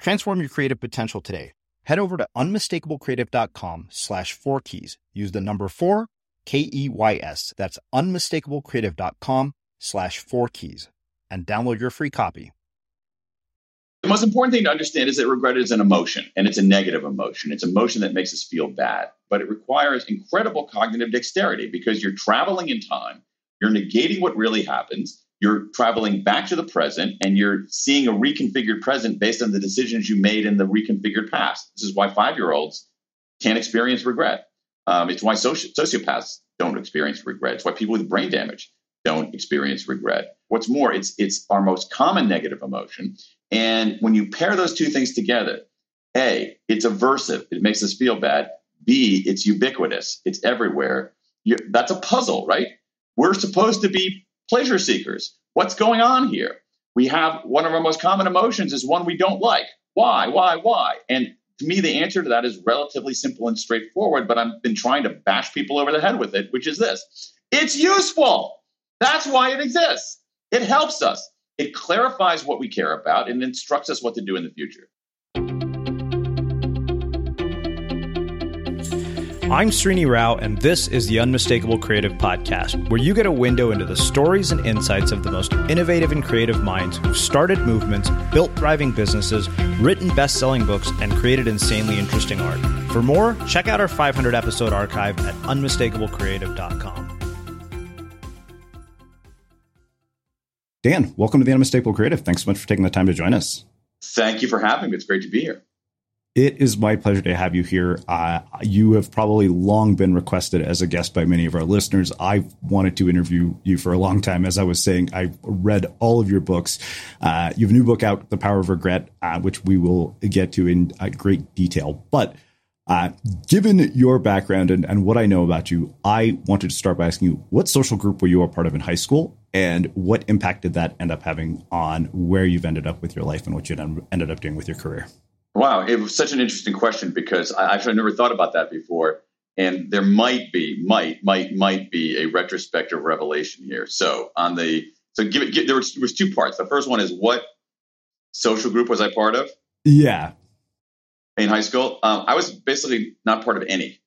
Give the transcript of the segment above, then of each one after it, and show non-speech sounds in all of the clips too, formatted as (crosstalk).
Transform your creative potential today. Head over to unmistakablecreative.com slash four keys. Use the number four, K E Y S. That's unmistakablecreative.com slash four keys and download your free copy. The most important thing to understand is that regret is an emotion and it's a negative emotion. It's emotion that makes us feel bad, but it requires incredible cognitive dexterity because you're traveling in time, you're negating what really happens, you're traveling back to the present and you're seeing a reconfigured present based on the decisions you made in the reconfigured past. This is why five year olds can't experience regret. Um, it's why soci- sociopaths don't experience regret. It's why people with brain damage don't experience regret. What's more, it's it's our most common negative emotion. And when you pair those two things together, A, it's aversive, it makes us feel bad. B, it's ubiquitous, it's everywhere. You're, that's a puzzle, right? We're supposed to be pleasure seekers. What's going on here? We have one of our most common emotions is one we don't like. Why? Why? Why? And to me, the answer to that is relatively simple and straightforward, but I've been trying to bash people over the head with it, which is this it's useful. That's why it exists. It helps us, it clarifies what we care about, and instructs us what to do in the future. I'm Srini Rao, and this is the Unmistakable Creative Podcast, where you get a window into the stories and insights of the most innovative and creative minds who've started movements, built thriving businesses, written best selling books, and created insanely interesting art. For more, check out our 500 episode archive at unmistakablecreative.com. Dan, welcome to the Unmistakable Creative. Thanks so much for taking the time to join us. Thank you for having me. It's great to be here. It is my pleasure to have you here. Uh, you have probably long been requested as a guest by many of our listeners. I've wanted to interview you for a long time. As I was saying, I've read all of your books. Uh, you have a new book out, The Power of Regret, uh, which we will get to in uh, great detail. But uh, given your background and, and what I know about you, I wanted to start by asking you what social group were you a part of in high school? And what impact did that end up having on where you've ended up with your life and what you ended up doing with your career? Wow, it was such an interesting question because I actually never thought about that before. And there might be, might, might, might be a retrospective revelation here. So on the, so give it, give, there, was, was two parts. The first one is what social group was I part of? Yeah. In high school, um, I was basically not part of any.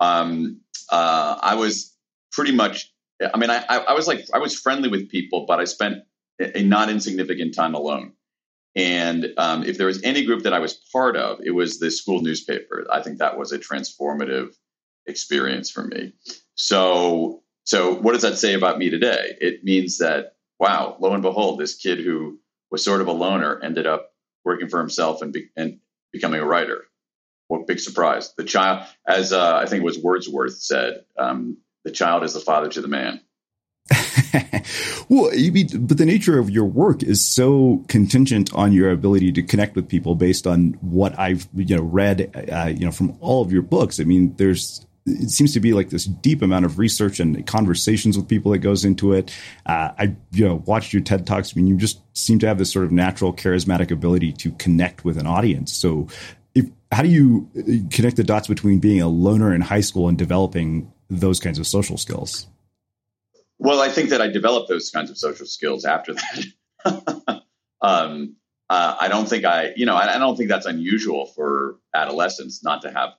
Um, uh, I was pretty much. I mean, I, I was like I was friendly with people, but I spent a not insignificant time alone. And um, if there was any group that I was part of, it was the school newspaper. I think that was a transformative experience for me. So, so what does that say about me today? It means that wow, lo and behold, this kid who was sort of a loner ended up working for himself and, be, and becoming a writer. What big surprise! The child, as uh, I think it was Wordsworth said, um, the child is the father to the man. (laughs) well, but the nature of your work is so contingent on your ability to connect with people based on what I've you know read, uh, you know, from all of your books. I mean, there's it seems to be like this deep amount of research and conversations with people that goes into it. Uh, I you know watched your TED talks. I mean, you just seem to have this sort of natural charismatic ability to connect with an audience. So, if, how do you uh, connect the dots between being a loner in high school and developing those kinds of social skills? Well, I think that I developed those kinds of social skills after that. (laughs) um, uh, I don't think I, you know, I, I, don't think that's unusual for adolescents not to have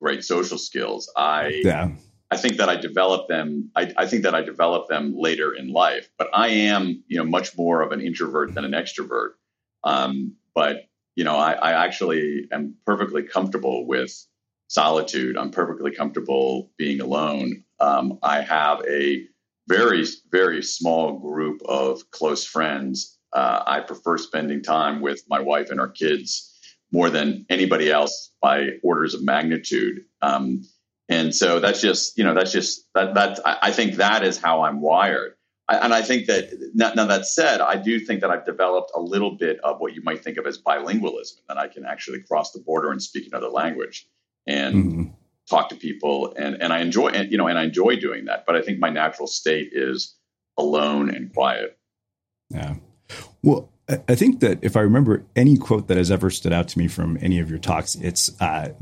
great social skills. I, yeah. I think that I developed them. I, I, think that I developed them later in life. But I am, you know, much more of an introvert than an extrovert. Um, but you know, I, I actually am perfectly comfortable with solitude. I'm perfectly comfortable being alone. Um, I have a very, very small group of close friends. Uh, I prefer spending time with my wife and our kids more than anybody else by orders of magnitude. Um, and so that's just, you know, that's just that. That I think that is how I'm wired. I, and I think that now, now that said, I do think that I've developed a little bit of what you might think of as bilingualism, that I can actually cross the border and speak another language and mm-hmm. Talk to people, and and I enjoy, and you know, and I enjoy doing that. But I think my natural state is alone and quiet. Yeah. Well, I think that if I remember any quote that has ever stood out to me from any of your talks, it's uh,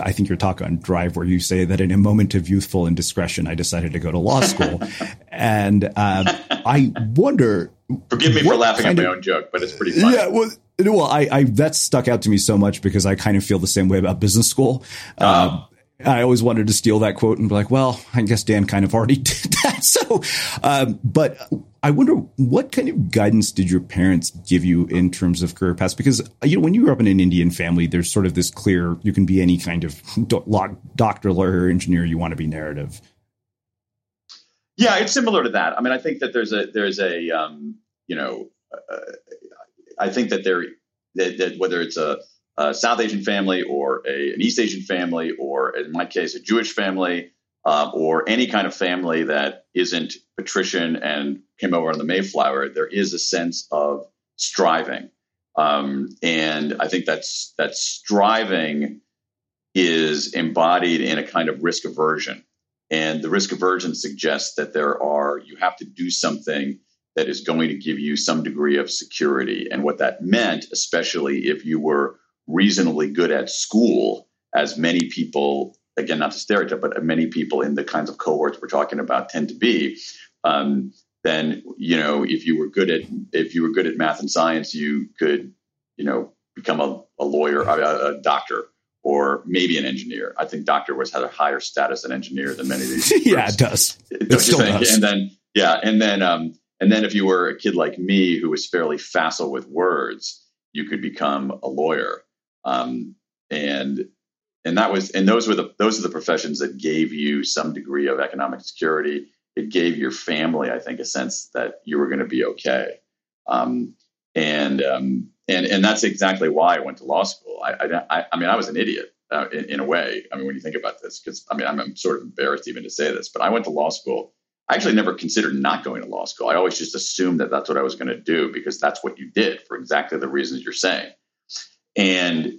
I think your talk on Drive, where you say that in a moment of youthful indiscretion, I decided to go to law school, (laughs) and uh, I wonder. Forgive me for laughing at my of, own joke, but it's pretty funny. Yeah, well, well, I, I that stuck out to me so much because I kind of feel the same way about business school. Uh, I always wanted to steal that quote and be like, well, I guess Dan kind of already (laughs) did that. So, um, but I wonder what kind of guidance did your parents give you in terms of career paths? Because, you know, when you grew up in an Indian family, there's sort of this clear, you can be any kind of doctor, lawyer, engineer you want to be narrative. Yeah, it's similar to that. I mean, I think that there's a, there's a, um, you know, uh, I think that there, that, that whether it's a, a South Asian family or a, an East Asian family, or in my case, a Jewish family, uh, or any kind of family that isn't patrician and came over on the Mayflower, there is a sense of striving. Um, and I think that's that striving is embodied in a kind of risk aversion. And the risk aversion suggests that there are, you have to do something that is going to give you some degree of security. And what that meant, especially if you were reasonably good at school, as many people, again, not to stereotype, but many people in the kinds of cohorts we're talking about tend to be, um, then you know if you were good at if you were good at math and science, you could you know become a, a lawyer, a, a doctor, or maybe an engineer. I think doctor was had a higher status than engineer than many of these. (laughs) yeah, it does. It still does. And then yeah, and then um, and then if you were a kid like me who was fairly facile with words, you could become a lawyer. Um, and and that was and those were the those are the professions that gave you some degree of economic security. It gave your family, I think, a sense that you were going to be okay. Um, and um, and and that's exactly why I went to law school. I I, I mean, I was an idiot uh, in, in, a way. I mean, when you think about this, because I mean, I'm, I'm sort of embarrassed even to say this, but I went to law school. I actually never considered not going to law school. I always just assumed that that's what I was going to do because that's what you did for exactly the reasons you're saying and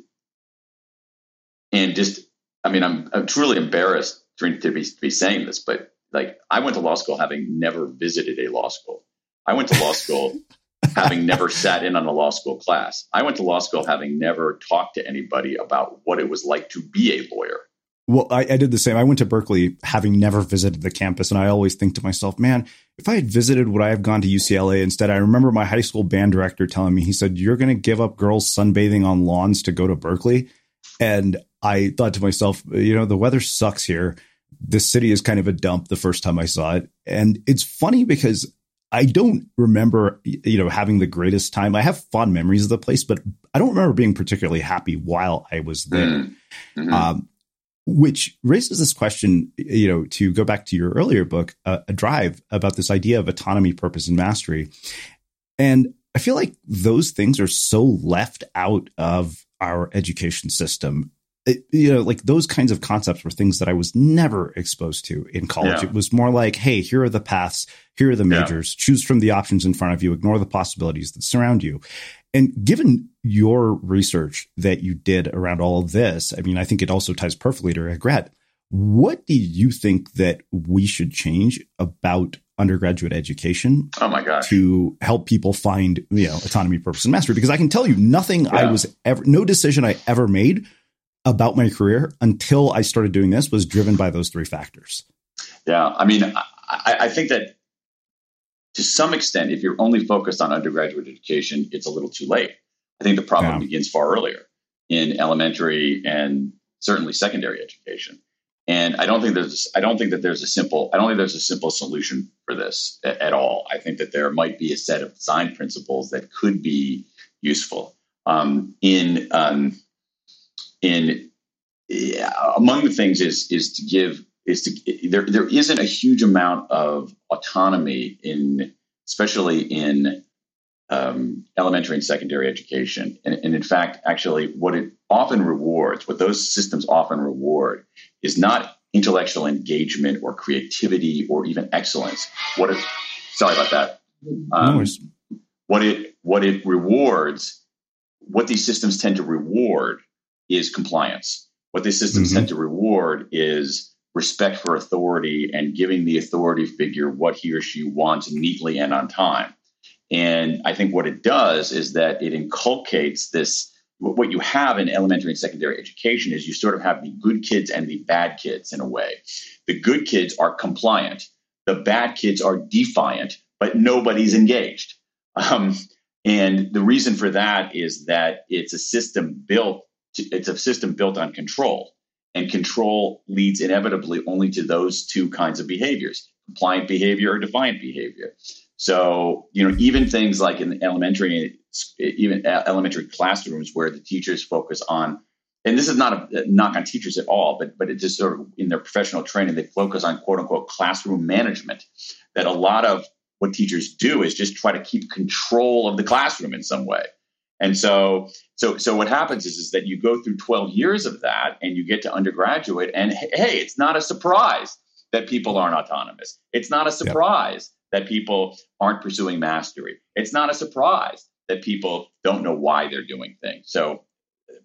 and just I mean I'm I'm truly embarrassed to be to be saying this, but like I went to law school having never visited a law school. I went to law (laughs) school having never sat in on a law school class. I went to law school having never talked to anybody about what it was like to be a lawyer. Well, I, I, did the same. I went to Berkeley having never visited the campus, and I always think to myself, man, if I had visited, would I have gone to UCLA instead? I remember my high school band director telling me, he said, You're going to give up girls sunbathing on lawns to go to Berkeley. And I thought to myself, you know, the weather sucks here. This city is kind of a dump the first time I saw it. And it's funny because I don't remember, you know, having the greatest time. I have fond memories of the place, but I don't remember being particularly happy while I was there. Mm-hmm. Um, which raises this question, you know, to go back to your earlier book, uh, A Drive, about this idea of autonomy, purpose, and mastery. And I feel like those things are so left out of our education system. It, you know, like those kinds of concepts were things that I was never exposed to in college. Yeah. It was more like, hey, here are the paths, here are the majors, yeah. choose from the options in front of you, ignore the possibilities that surround you. And given your research that you did around all of this, I mean, I think it also ties perfectly to regret. What do you think that we should change about undergraduate education? Oh my gosh. To help people find, you know, autonomy, purpose, and mastery. Because I can tell you nothing yeah. I was ever, no decision I ever made about my career until I started doing this was driven by those three factors. Yeah. I mean, I, I think that to some extent, if you're only focused on undergraduate education, it's a little too late. I think the problem yeah. begins far earlier in elementary and certainly secondary education. And I don't think there's I don't think that there's a simple I don't think there's a simple solution for this at, at all. I think that there might be a set of design principles that could be useful um, in um, in yeah, among the things is is to give is to there there isn't a huge amount of autonomy in especially in um, elementary and secondary education. And, and, in fact, actually, what it often rewards, what those systems often reward, is not intellectual engagement or creativity or even excellence. What it, sorry about that. Um, what it what it rewards, what these systems tend to reward is compliance. What these systems mm-hmm. tend to reward is respect for authority and giving the authority figure what he or she wants neatly and on time. And I think what it does is that it inculcates this. What you have in elementary and secondary education is you sort of have the good kids and the bad kids in a way. The good kids are compliant, the bad kids are defiant, but nobody's engaged. Um, and the reason for that is that it's a system built. To, it's a system built on control, and control leads inevitably only to those two kinds of behaviors: compliant behavior or defiant behavior. So, you know, even things like in elementary, even elementary classrooms where the teachers focus on, and this is not a knock on teachers at all, but but it just sort of in their professional training, they focus on quote unquote classroom management. That a lot of what teachers do is just try to keep control of the classroom in some way. And so, so, so what happens is, is that you go through 12 years of that and you get to undergraduate and hey, it's not a surprise that people aren't autonomous. It's not a surprise that people aren't pursuing mastery. It's not a surprise that people don't know why they're doing things. So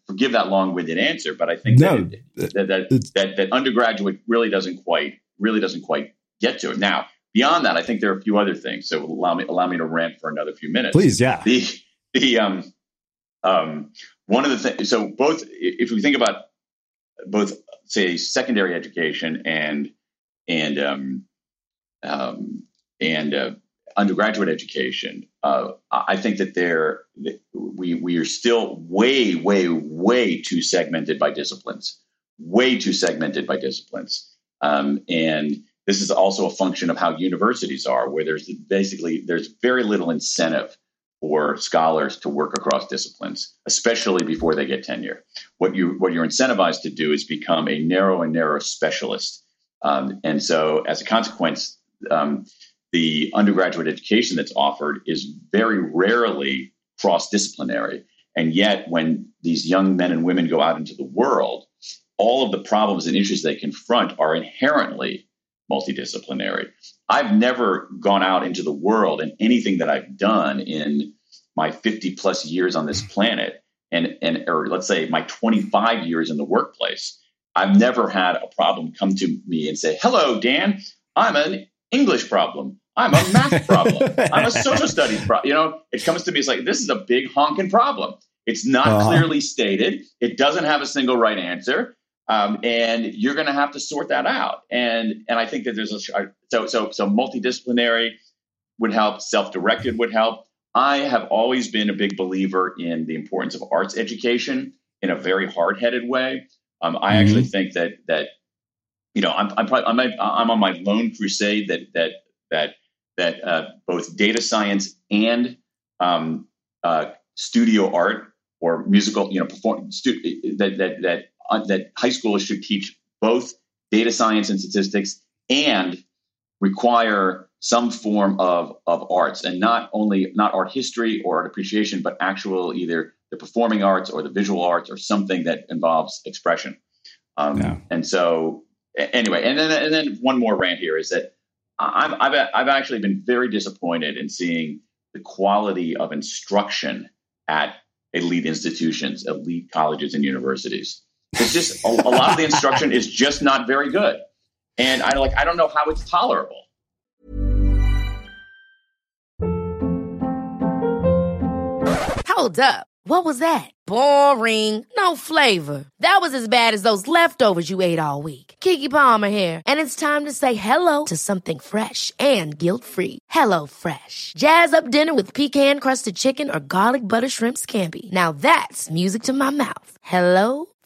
forgive that long-winded answer, but I think no, that, that, that, that, that undergraduate really doesn't quite really doesn't quite get to it. Now, beyond that, I think there are a few other things. So allow me allow me to rant for another few minutes. Please, yeah. The the um um one of the things. So both if we think about both say secondary education and and um, um and uh, undergraduate education, uh, I think that there we we are still way way way too segmented by disciplines, way too segmented by disciplines, um, and this is also a function of how universities are, where there's basically there's very little incentive for scholars to work across disciplines, especially before they get tenure. What you what you're incentivized to do is become a narrow and narrow specialist, um, and so as a consequence, um, the undergraduate education that's offered is very rarely cross disciplinary. And yet, when these young men and women go out into the world, all of the problems and issues they confront are inherently multidisciplinary. I've never gone out into the world and anything that I've done in my 50 plus years on this planet and, and or let's say my 25 years in the workplace, I've never had a problem come to me and say, Hello, Dan, I'm an English problem. I'm a math (laughs) problem. I'm a social studies problem. You know, it comes to me, it's like, this is a big honking problem. It's not uh-huh. clearly stated. It doesn't have a single right answer. Um, and you're going to have to sort that out. And and I think that there's a so so so multidisciplinary would help, self-directed would help. I have always been a big believer in the importance of arts education in a very hard-headed way. Um, I mm-hmm. actually think that that you know, I'm I'm, probably, I'm, I'm on my lone crusade that that that that uh, both data science and um, uh, studio art or musical, you know, perform stu- that that that that high schoolers should teach both data science and statistics and require some form of of arts and not only not art history or art appreciation, but actual either the performing arts or the visual arts or something that involves expression. Um, yeah. And so anyway, and then and then one more rant here is that I'm, I've I've actually been very disappointed in seeing the quality of instruction at elite institutions, elite colleges and universities. It's just a, a lot of the instruction is just not very good, and I like I don't know how it's tolerable. Hold up. What was that? Boring. No flavor. That was as bad as those leftovers you ate all week. Keke Palmer here, and it's time to say hello to something fresh and guilt-free. Hello Fresh. Jazz up dinner with pecan-crusted chicken or garlic butter shrimp scampi. Now that's music to my mouth. Hello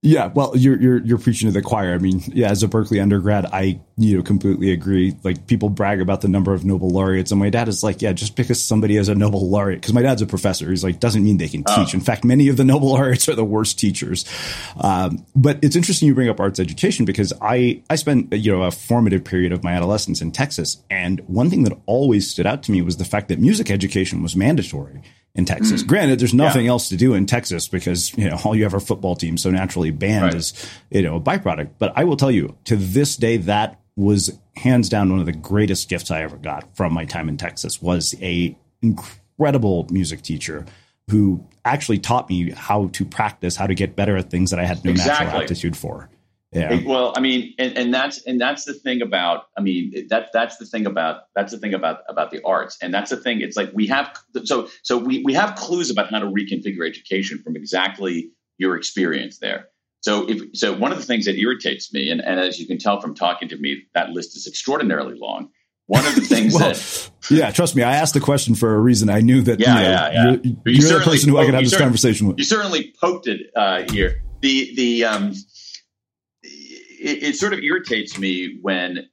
Yeah, well, you're you're you're preaching to the choir. I mean, yeah, as a Berkeley undergrad, I you know completely agree. Like people brag about the number of Nobel laureates, and my dad is like, yeah, just because somebody has a Nobel laureate, because my dad's a professor, he's like, doesn't mean they can teach. In fact, many of the Nobel laureates are the worst teachers. Um, but it's interesting you bring up arts education because I I spent you know a formative period of my adolescence in Texas, and one thing that always stood out to me was the fact that music education was mandatory in Texas. Mm. Granted, there's nothing yeah. else to do in Texas because you know all you have are football teams, so naturally band right. is you know a byproduct. But I will tell you, to this day, that was hands down one of the greatest gifts I ever got from my time in Texas. Was a incredible music teacher who actually taught me how to practice, how to get better at things that I had no exactly. natural aptitude for. Yeah. Well, I mean, and, and that's and that's the thing about. I mean, that that's the thing about that's the thing about about the arts, and that's the thing. It's like we have so so we we have clues about how to reconfigure education from exactly your experience there. So if so, one of the things that irritates me, and, and as you can tell from talking to me, that list is extraordinarily long. One of the (laughs) things well, that, yeah, trust me, I asked the question for a reason. I knew that. Yeah, you know, yeah, yeah. You're, you you're the person who I could have this conversation with. You certainly poked it uh, here. The the um, it, it, sort of irritates me when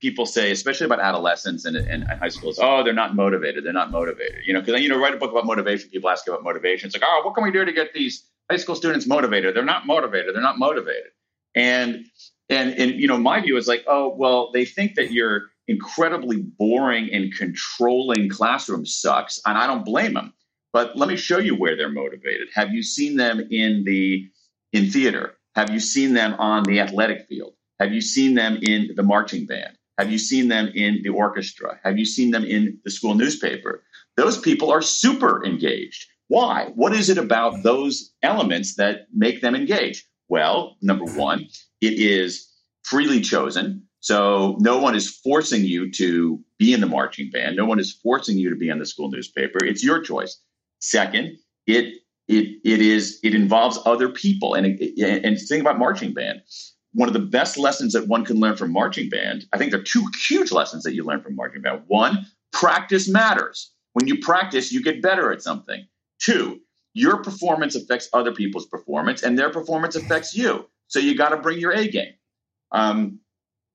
people say, especially about adolescents and, and, high schools, oh, they're not motivated. They're not motivated. You know, because I you know, write a book about motivation. People ask about motivation. It's like, oh, what can we do to get these high school students motivated? They're not motivated. They're not motivated. And and and you know, my view is like, oh, well, they think that your incredibly boring and controlling classroom sucks, and I don't blame them. But let me show you where they're motivated. Have you seen them in the in theater? Have you seen them on the athletic field? Have you seen them in the marching band? Have you seen them in the orchestra? Have you seen them in the school newspaper? Those people are super engaged. Why? What is it about those elements that make them engage? Well, number one, it is freely chosen. So no one is forcing you to be in the marching band. No one is forcing you to be in the school newspaper. It's your choice. Second, it it it is it involves other people and and think about marching band one of the best lessons that one can learn from marching band. I think there are two huge lessons that you learn from marching band. One, practice matters. When you practice, you get better at something. Two, your performance affects other people's performance, and their performance affects you. So you got to bring your A game. Um,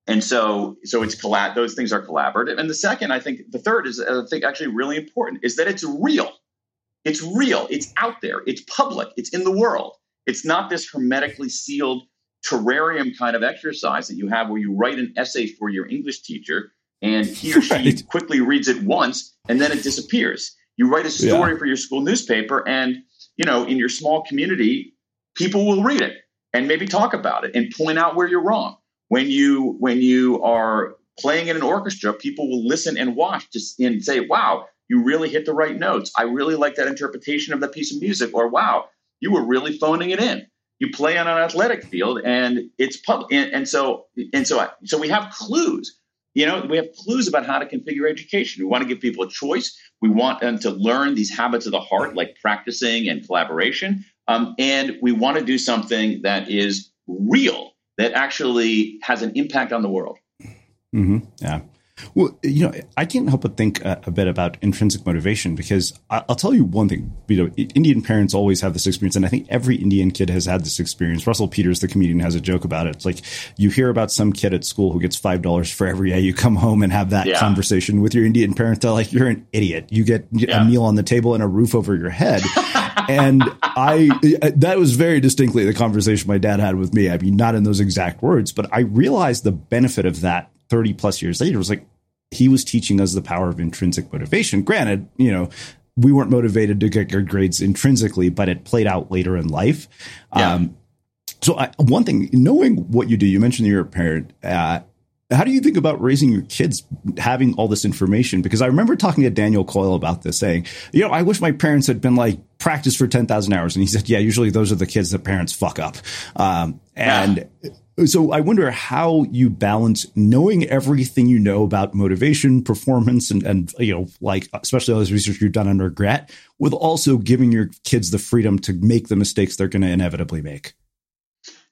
and so, so it's collab. Those things are collaborative. And the second, I think, the third is, I think, actually really important, is that it's real. It's real. It's out there. It's public. It's in the world. It's not this hermetically sealed terrarium kind of exercise that you have where you write an essay for your English teacher and he or she (laughs) quickly reads it once and then it disappears. You write a story yeah. for your school newspaper and you know in your small community people will read it and maybe talk about it and point out where you're wrong. When you when you are playing in an orchestra, people will listen and watch just and say, "Wow, you really hit the right notes. I really like that interpretation of that piece of music." Or, "Wow, you were really phoning it in." You play on an athletic field, and it's public, and, and so and so I, so we have clues. You know, we have clues about how to configure education. We want to give people a choice. We want them to learn these habits of the heart, like practicing and collaboration. Um, and we want to do something that is real, that actually has an impact on the world. Mm-hmm. Yeah. Well, you know, I can't help but think a, a bit about intrinsic motivation because I, will tell you one thing. You know, Indian parents always have this experience, and I think every Indian kid has had this experience. Russell Peters, the comedian, has a joke about it. It's like you hear about some kid at school who gets five dollars for every day. You come home and have that yeah. conversation with your Indian parent. They're like, "You're an idiot. You get yeah. a meal on the table and a roof over your head." and I uh, that was very distinctly the conversation my dad had with me. I mean, not in those exact words, but I realized the benefit of that 30 plus years later it was like he was teaching us the power of intrinsic motivation. Granted, you know, we weren't motivated to get good grades intrinsically, but it played out later in life. Yeah. Um, so I, one thing, knowing what you do, you mentioned you're a parent. Uh, how do you think about raising your kids having all this information? Because I remember talking to Daniel Coyle about this, saying, you know, I wish my parents had been like practice for 10,000 hours. And he said, yeah, usually those are the kids that parents fuck up. Um, and yeah so I wonder how you balance knowing everything you know about motivation, performance, and, and you know, like especially all this research you've done undergrad, with also giving your kids the freedom to make the mistakes they're going to inevitably make.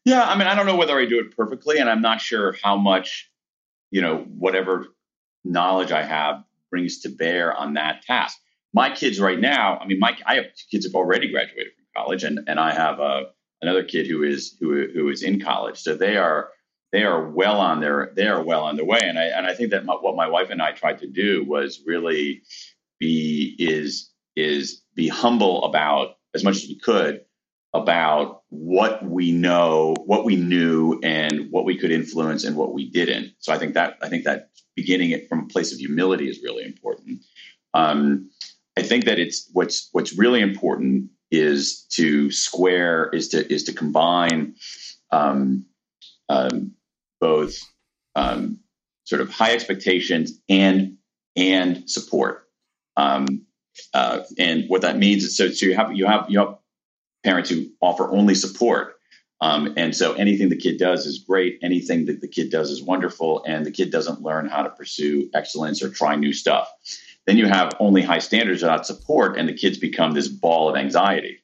Yeah, I mean, I don't know whether I do it perfectly, and I'm not sure how much, you know, whatever knowledge I have brings to bear on that task. My kids right now, I mean, my I have kids have already graduated from college, and and I have a another kid who is who who is in college. So they are they are well on their they are well on their way. And I and I think that my, what my wife and I tried to do was really be is is be humble about as much as we could about what we know, what we knew, and what we could influence and what we didn't. So I think that I think that beginning it from a place of humility is really important. Um, I think that it's what's what's really important is to square is to is to combine um, um, both um, sort of high expectations and and support. Um, uh, and what that means is so, so you have you have you have parents who offer only support. Um, and so anything the kid does is great. Anything that the kid does is wonderful. And the kid doesn't learn how to pursue excellence or try new stuff. Then you have only high standards without support, and the kids become this ball of anxiety.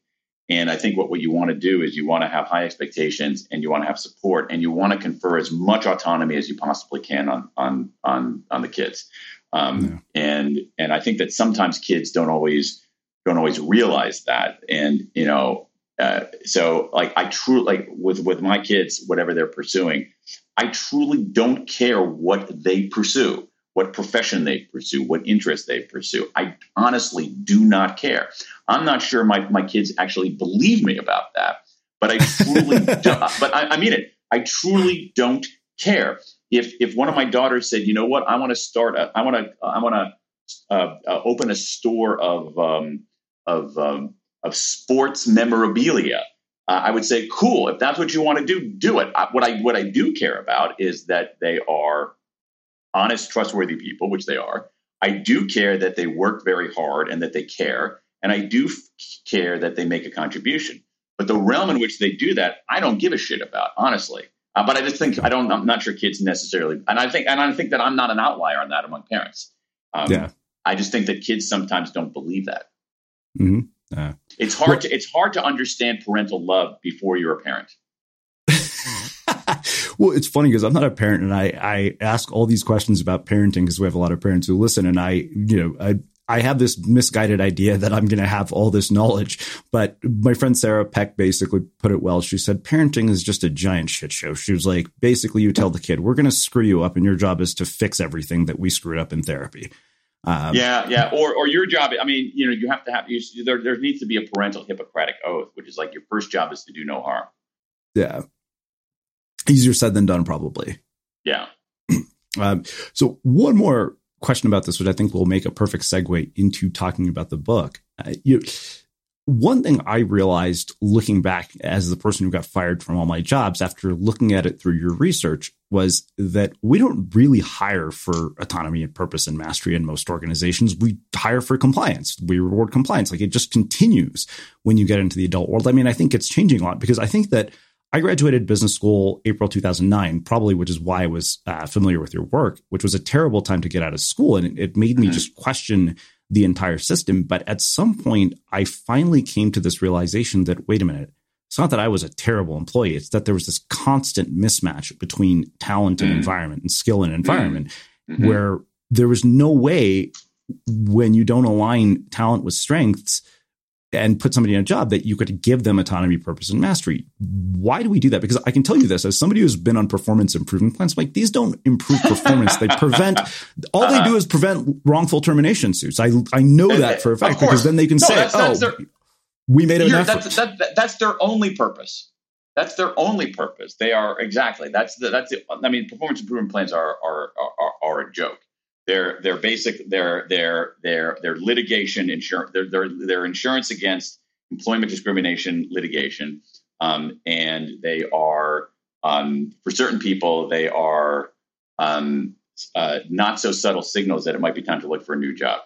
And I think what, what you want to do is you want to have high expectations and you want to have support and you want to confer as much autonomy as you possibly can on on on on the kids. Um, yeah. And and I think that sometimes kids don't always don't always realize that. And you know, uh, so like I truly like with with my kids, whatever they're pursuing, I truly don't care what they pursue what profession they pursue, what interest they pursue. I honestly do not care. I'm not sure my, my kids actually believe me about that, but I truly (laughs) don't. But I, I mean it. I truly don't care. If if one of my daughters said, you know what, I want to start, a, I want to, I want to uh, uh, open a store of um, of um, of sports memorabilia. Uh, I would say, cool. If that's what you want to do, do it. what I what I do care about is that they are honest, trustworthy people, which they are. I do care that they work very hard and that they care. And I do care that they make a contribution. But the realm in which they do that, I don't give a shit about, honestly. Uh, but I just think I don't. I'm not sure kids necessarily, and I think, and I think that I'm not an outlier on that among parents. Um, yeah. I just think that kids sometimes don't believe that. Mm-hmm. Uh, it's hard well, to it's hard to understand parental love before you're a parent. Well, it's funny because I'm not a parent and I, I ask all these questions about parenting because we have a lot of parents who listen and I, you know, I, I have this misguided idea that I'm going to have all this knowledge. But my friend Sarah Peck basically put it well. She said, parenting is just a giant shit show. She was like, basically, you tell the kid, we're going to screw you up, and your job is to fix everything that we screwed up in therapy. Um, yeah, yeah. Or, or your job, I mean, you know, you have to have, you, there, there needs to be a parental Hippocratic oath, which is like your first job is to do no harm. Yeah. Easier said than done, probably. Yeah. (clears throat) um, so, one more question about this, which I think will make a perfect segue into talking about the book. Uh, you, one thing I realized looking back as the person who got fired from all my jobs after looking at it through your research was that we don't really hire for autonomy and purpose and mastery in most organizations. We hire for compliance. We reward compliance. Like it just continues when you get into the adult world. I mean, I think it's changing a lot because I think that I graduated business school April 2009, probably, which is why I was uh, familiar with your work, which was a terrible time to get out of school. And it, it made me mm-hmm. just question the entire system. But at some point, I finally came to this realization that, wait a minute, it's not that I was a terrible employee. It's that there was this constant mismatch between talent and mm-hmm. environment and skill and environment mm-hmm. where there was no way when you don't align talent with strengths – and put somebody in a job that you could give them autonomy, purpose, and mastery. Why do we do that? Because I can tell you this as somebody who's been on performance improvement plans, like these don't improve performance. they prevent, all they do is prevent wrongful termination suits. I, I know that for a fact because then they can no, say, that's, that's oh, their, we made an effort. That's, that, that's their only purpose. That's their only purpose. They are exactly. That's the, that's the, I mean, performance improvement plans are, are, are, are a joke their their basic their their their their litigation insurance their their, their insurance against employment discrimination litigation. Um, and they are um, for certain people they are um, uh, not so subtle signals that it might be time to look for a new job.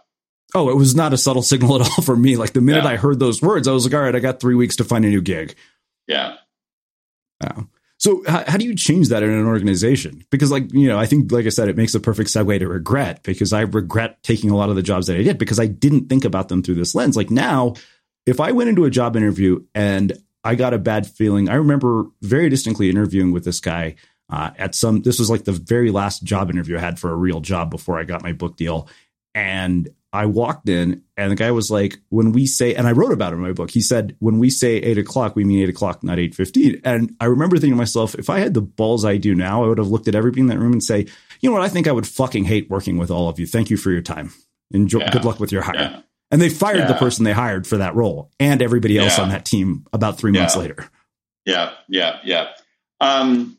Oh it was not a subtle signal (laughs) at all for me. Like the minute yeah. i heard those words i was like all right i got three weeks to find a new gig. Yeah. Yeah so how, how, do you change that in an organization? Because like, you know, I think, like I said, it makes a perfect segue to regret because I regret taking a lot of the jobs that I did because I didn't think about them through this lens. Like now, if I went into a job interview and I got a bad feeling, I remember very distinctly interviewing with this guy uh, at some, this was like the very last job interview I had for a real job before I got my book deal. And I walked in and the guy was like, when we say, and I wrote about it in my book, he said, when we say eight o'clock, we mean eight o'clock, not eight 8.15. And I remember thinking to myself, if I had the balls I do now, I would have looked at everybody in that room and say, you know what? I think I would fucking hate working with all of you. Thank you for your time. Enjoy. Yeah. Good luck with your hire. Yeah. And they fired yeah. the person they hired for that role and everybody else on that team about three months later. Yeah. Yeah. Yeah. Um,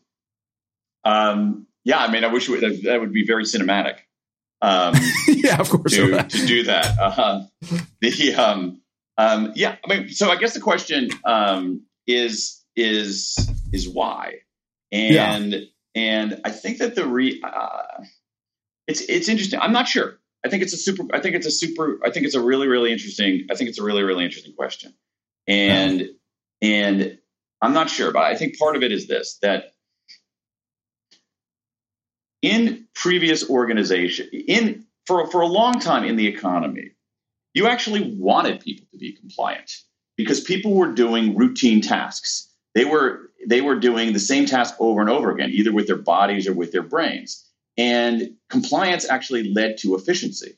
um, yeah. I mean, I wish that, that would be very cinematic. Um, (laughs) yeah, of course. To, to do that. Uh, the um, um, yeah, I mean, so I guess the question um, is is is why, and yeah. and I think that the re uh, it's it's interesting. I'm not sure. I think it's a super. I think it's a super. I think it's a really really interesting. I think it's a really really interesting question, and yeah. and I'm not sure, but I think part of it is this that in previous organization in for, for a long time in the economy you actually wanted people to be compliant because people were doing routine tasks. They were they were doing the same task over and over again either with their bodies or with their brains. And compliance actually led to efficiency.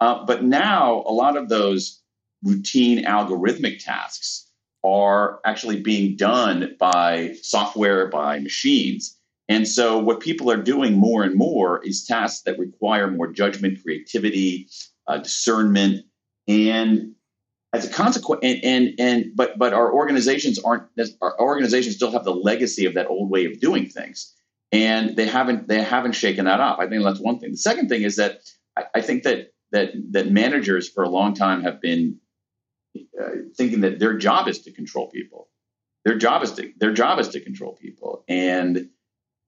Uh, but now a lot of those routine algorithmic tasks are actually being done by software by machines and so, what people are doing more and more is tasks that require more judgment, creativity, uh, discernment, and as a consequence, and, and and but but our organizations aren't our organizations still have the legacy of that old way of doing things, and they haven't they haven't shaken that off. I think that's one thing. The second thing is that I, I think that that that managers for a long time have been uh, thinking that their job is to control people. Their job is to their job is to control people, and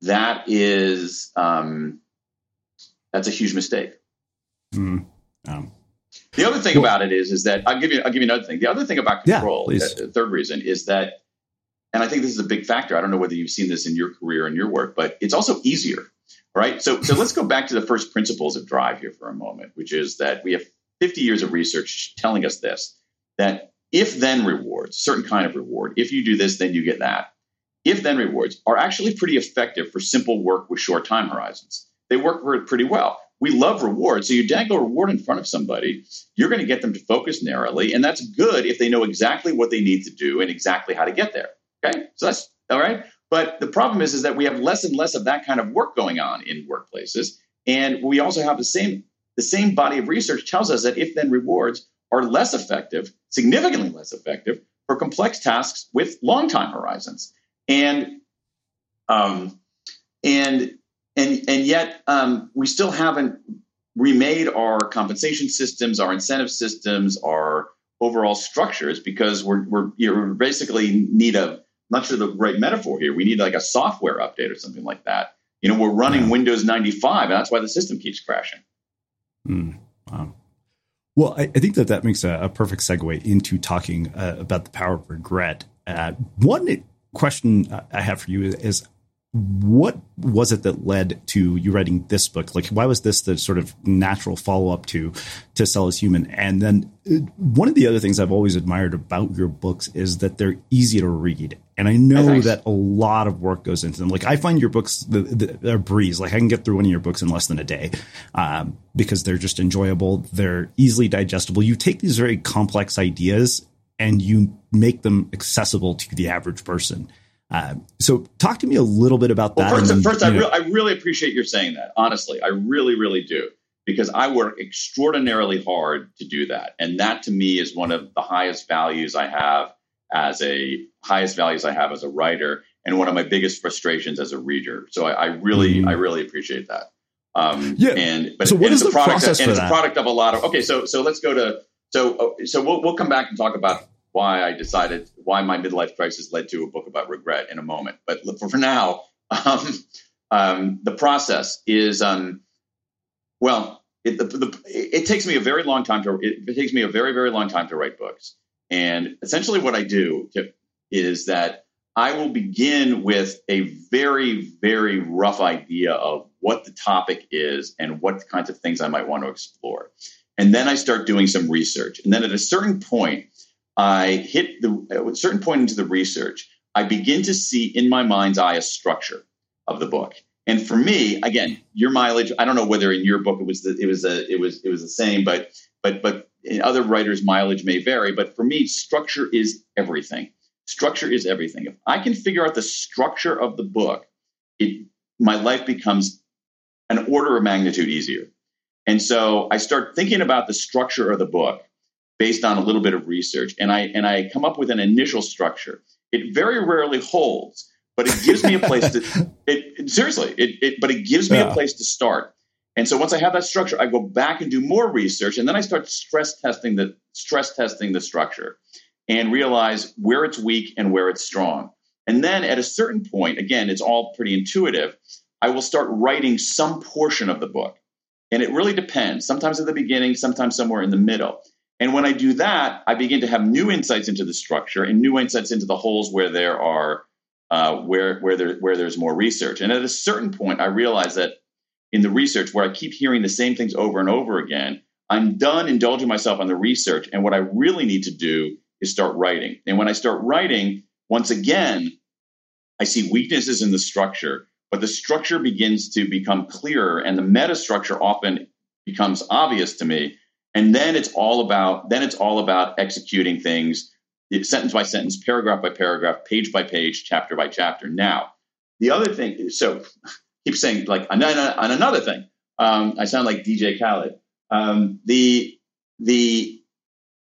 that is um, that's a huge mistake. Mm. Um, the other thing about it is, is that I'll give you, I'll give you another thing. The other thing about control, yeah, the third reason is that, and I think this is a big factor. I don't know whether you've seen this in your career and your work, but it's also easier, right? So, so let's go back to the first principles of drive here for a moment, which is that we have 50 years of research telling us this: that if then rewards, certain kind of reward. If you do this, then you get that if then rewards are actually pretty effective for simple work with short time horizons. They work pretty well. We love rewards. So you dangle a reward in front of somebody, you're going to get them to focus narrowly. And that's good if they know exactly what they need to do and exactly how to get there. Okay. So that's all right. But the problem is, is that we have less and less of that kind of work going on in workplaces. And we also have the same the same body of research tells us that if then rewards are less effective, significantly less effective for complex tasks with long time horizons. And um, and and and yet um, we still haven't remade our compensation systems, our incentive systems, our overall structures because we're we're you basically need a I'm not sure the right metaphor here. We need like a software update or something like that. You know, we're running yeah. Windows 95, and that's why the system keeps crashing. Mm, wow. Well, I, I, think that that makes a, a perfect segue into talking uh, about the power of regret. Uh, one question I have for you is what was it that led to you writing this book? Like, why was this the sort of natural follow up to to Sell Is Human? And then uh, one of the other things I've always admired about your books is that they're easy to read, and I know nice. that a lot of work goes into them. Like, I find your books the, the, they're a breeze. Like, I can get through one of your books in less than a day um, because they're just enjoyable. They're easily digestible. You take these very complex ideas and you make them accessible to the average person. Uh, so talk to me a little bit about that. Well, first, then, first I, re- I really appreciate your saying that. Honestly, I really, really do because I work extraordinarily hard to do that, and that to me is one of the highest values I have as a highest values I have as a writer, and one of my biggest frustrations as a reader. So I, I really, mm-hmm. I really appreciate that. Um, yeah. And but so what is the product process of, and it's a product of a lot of okay. So so let's go to so so we'll we'll come back and talk about why I decided why my midlife crisis led to a book about regret in a moment. But for, for now, (laughs) um, um, the process is um, well, it, the, the, it, takes me a very long time to it, it, takes me a very very long time to write books. And essentially, what I do to, is that I will begin with a very very rough idea of what the topic is and what kinds of things I might want to explore. And then I start doing some research. And then at a certain point, I hit the at a certain point into the research, I begin to see in my mind's eye a structure of the book. And for me, again, your mileage, I don't know whether in your book it was the, it was a it was it was the same, but but but in other writers' mileage may vary. But for me, structure is everything. Structure is everything. If I can figure out the structure of the book, it my life becomes an order of magnitude easier. And so I start thinking about the structure of the book based on a little bit of research and i and i come up with an initial structure. It very rarely holds but it gives me a place to it, (laughs) it seriously it, it, but it gives me yeah. a place to start. And so once i have that structure i go back and do more research and then i start stress testing the stress testing the structure and realize where it's weak and where it's strong. And then at a certain point again it's all pretty intuitive i will start writing some portion of the book and it really depends sometimes at the beginning sometimes somewhere in the middle and when I do that, I begin to have new insights into the structure and new insights into the holes where there are uh, where where there where there's more research. And at a certain point, I realize that in the research where I keep hearing the same things over and over again, I'm done indulging myself on the research. And what I really need to do is start writing. And when I start writing, once again, I see weaknesses in the structure, but the structure begins to become clearer, and the meta structure often becomes obvious to me. And then it's all about then it's all about executing things sentence by sentence paragraph by paragraph page by page chapter by chapter. Now the other thing so (laughs) keep saying like on, another thing um, i sound like dj khaled. Um, the the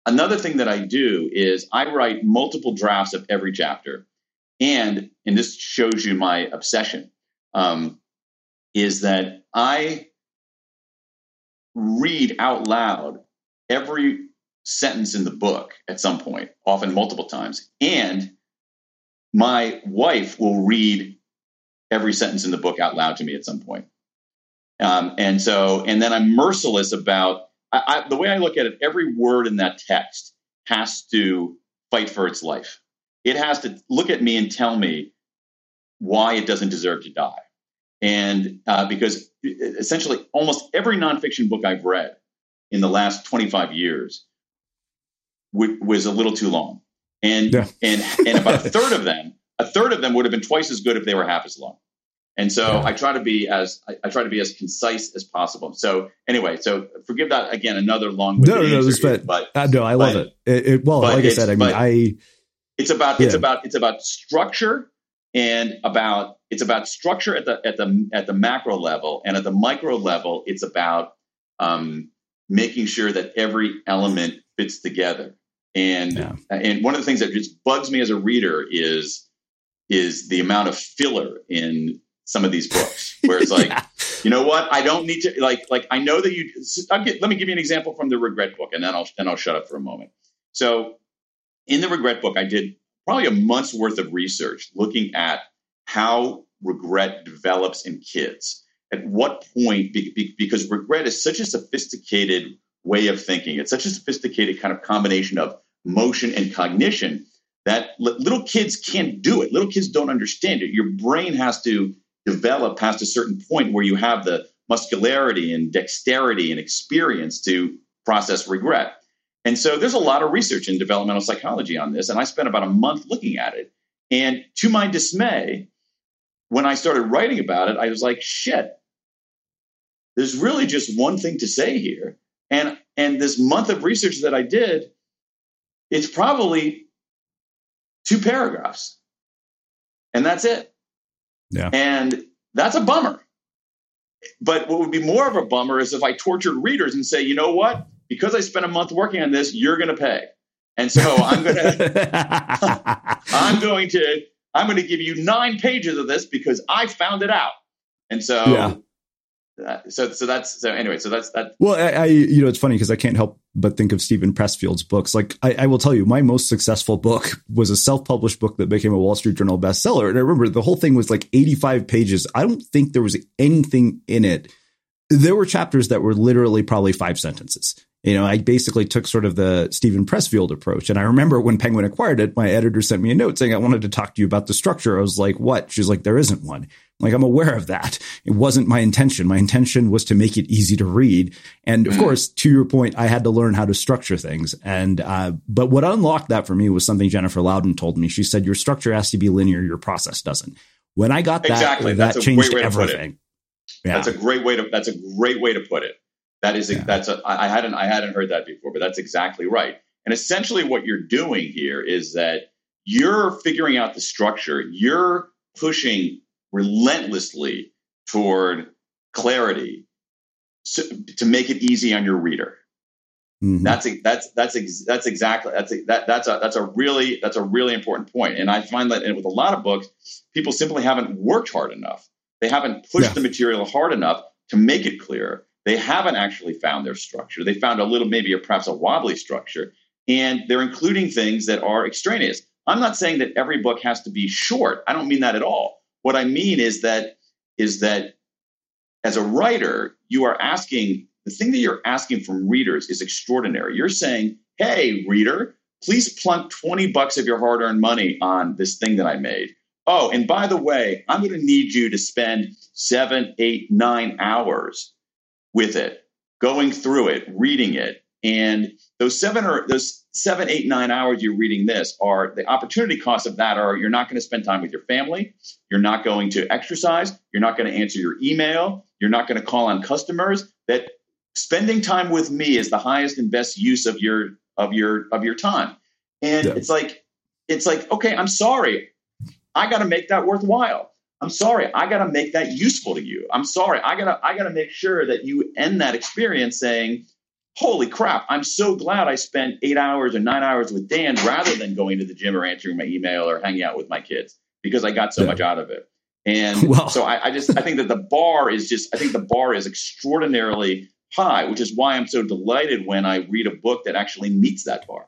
another thing that i do is i write multiple drafts of every chapter. And and this shows you my obsession um, is that i read out loud every sentence in the book at some point, often multiple times. And my wife will read every sentence in the book out loud to me at some point. Um, and so, and then I'm merciless about I, I, the way I look at it. Every word in that text has to fight for its life. It has to look at me and tell me why it doesn't deserve to die. And uh, because essentially almost every nonfiction book I've read in the last 25 years w- was a little too long. And, yeah. (laughs) and, and about a third of them, a third of them would have been twice as good if they were half as long. And so yeah. I try to be as I, I, try to be as concise as possible. So anyway, so forgive that again, another long. No, no, no, but, but uh, no, I love but, it. it, it well, like I said, I mean, I. It's about yeah. it's about it's about structure and about it's about structure at the at the at the macro level and at the micro level it's about um, making sure that every element fits together and yeah. and one of the things that just bugs me as a reader is is the amount of filler in some of these books where it's (laughs) like yeah. you know what i don't need to like like i know that you get, let me give you an example from the regret book and then i'll then i'll shut up for a moment so in the regret book i did probably a month's worth of research looking at how regret develops in kids. At what point, because regret is such a sophisticated way of thinking, it's such a sophisticated kind of combination of motion and cognition that little kids can't do it. Little kids don't understand it. Your brain has to develop past a certain point where you have the muscularity and dexterity and experience to process regret. And so there's a lot of research in developmental psychology on this. And I spent about a month looking at it. And to my dismay, when I started writing about it, I was like, shit, there's really just one thing to say here. And and this month of research that I did, it's probably two paragraphs. And that's it. Yeah. And that's a bummer. But what would be more of a bummer is if I tortured readers and say, you know what? Because I spent a month working on this, you're going to pay. And so I'm going (laughs) to, I'm going to I'm going to give you nine pages of this because I found it out. And so, yeah. Uh, so, so that's so anyway. So that's that. Well, I, I you know, it's funny because I can't help but think of Steven Pressfield's books. Like, I, I, will tell you, my most successful book (laughs) was a self-published book that became a Wall Street Journal bestseller. And I remember the whole thing was like 85 pages. I don't think there was anything in it. There were chapters that were literally probably five sentences. You know, I basically took sort of the Steven Pressfield approach. And I remember when Penguin acquired it, my editor sent me a note saying, I wanted to talk to you about the structure. I was like, what? She's like, there isn't one. I'm like, I'm aware of that. It wasn't my intention. My intention was to make it easy to read. And of mm. course, to your point, I had to learn how to structure things. And, uh, but what unlocked that for me was something Jennifer Louden told me. She said, your structure has to be linear. Your process doesn't. When I got that, exactly. that changed everything. Yeah. That's a great way to, that's a great way to put it. That is yeah. that's a, I hadn't I hadn't heard that before, but that's exactly right. And essentially, what you're doing here is that you're figuring out the structure. You're pushing relentlessly toward clarity so, to make it easy on your reader. Mm-hmm. That's a, that's that's that's exactly that's a, that that's a that's a really that's a really important point. And I find that with a lot of books, people simply haven't worked hard enough. They haven't pushed yeah. the material hard enough to make it clear. They haven't actually found their structure. They found a little, maybe a, perhaps a wobbly structure, and they're including things that are extraneous. I'm not saying that every book has to be short. I don't mean that at all. What I mean is that is that as a writer, you are asking the thing that you're asking from readers is extraordinary. You're saying, "Hey, reader, please plunk 20 bucks of your hard-earned money on this thing that I made." Oh, and by the way, I'm going to need you to spend seven, eight, nine hours with it, going through it, reading it. And those seven or those seven, eight, nine hours you're reading this are the opportunity costs of that are you're not going to spend time with your family, you're not going to exercise, you're not going to answer your email, you're not going to call on customers. That spending time with me is the highest and best use of your of your of your time. And yeah. it's like it's like okay, I'm sorry, I got to make that worthwhile. I'm sorry, I got to make that useful to you. I'm sorry, I got to I got to make sure that you end that experience saying, "Holy crap, I'm so glad I spent 8 hours or 9 hours with Dan rather than going to the gym or answering my email or hanging out with my kids because I got so yeah. much out of it." And (laughs) well, so I, I just I think that the bar is just I think the bar is extraordinarily high, which is why I'm so delighted when I read a book that actually meets that bar.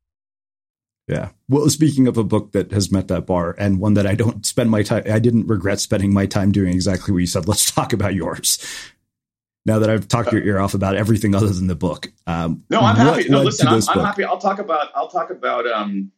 Yeah. Well, speaking of a book that has met that bar and one that I don't spend my time, I didn't regret spending my time doing exactly what you said. Let's talk about yours. Now that I've talked your ear off about everything other than the book. Um, no, I'm happy. No, listen, I'm, I'm happy. I'll talk about, I'll talk about, um,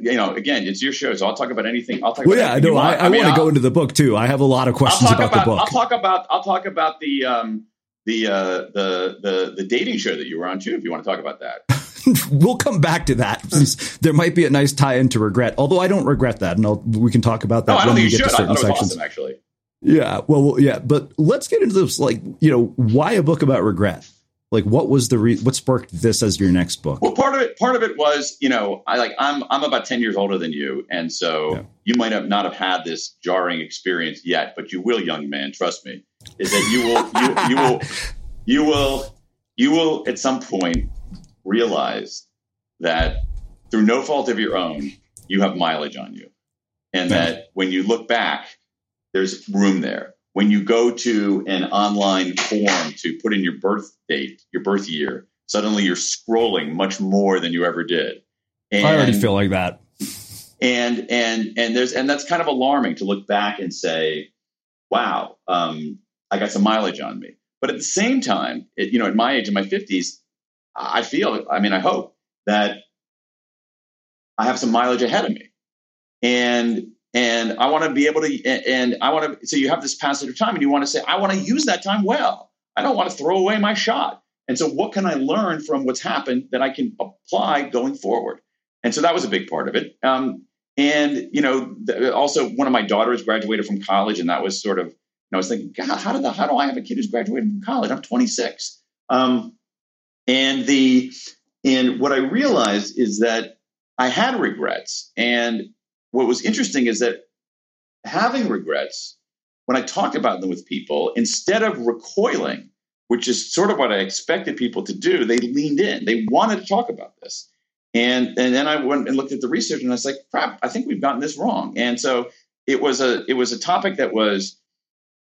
you know, again, it's your show, so I'll talk about anything. I'll talk. Well, about yeah, no, I, I, I mean, want to go into the book too. I have a lot of questions about, about, the book. I'll talk about. I'll talk about the um, the uh, the the the dating show that you were on too. If you want to talk about that, (laughs) we'll come back to that. Since there might be a nice tie in to regret, although I don't regret that, and I'll, we can talk about that no, when we get should. to certain sections. Awesome, actually. Yeah, well, yeah, but let's get into this. Like, you know, why a book about regret? Like, what was the re- what sparked this as your next book? Well, part of it, part of it was, you know, I like I'm I'm about ten years older than you, and so yeah. you might have not have had this jarring experience yet, but you will, young man. Trust me, is that you will you, you will (laughs) you will you will at some point realize that through no fault of your own, you have mileage on you, and that when you look back, there's room there when you go to an online form to put in your birth date, your birth year, suddenly you're scrolling much more than you ever did. And, I already feel like that. And and and there's and that's kind of alarming to look back and say, "Wow, um, I got some mileage on me." But at the same time, it, you know, at my age, in my fifties, I feel. I mean, I hope that I have some mileage ahead of me, and and I want to be able to, and I want to, so you have this passage of time and you want to say, I want to use that time well. I don't want to throw away my shot. And so, what can I learn from what's happened that I can apply going forward? And so that was a big part of it. Um, and you know, also one of my daughters graduated from college, and that was sort of, I was thinking, God, how did the, how do I have a kid who's graduated from college? I'm 26. Um, and the and what I realized is that I had regrets, and what was interesting is that having regrets when I talked about them with people, instead of recoiling, which is sort of what I expected people to do, they leaned in. They wanted to talk about this. And, and then I went and looked at the research and I was like, crap, I think we've gotten this wrong. And so it was a it was a topic that was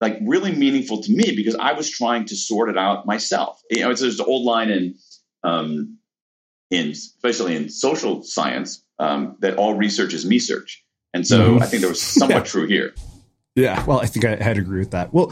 like really meaningful to me because I was trying to sort it out myself. You know, it's there's an old line in um, in especially in social science um, that all research is me search. And so mm-hmm. I think that was somewhat (laughs) true here. Yeah, well, I think I had to agree with that. Well,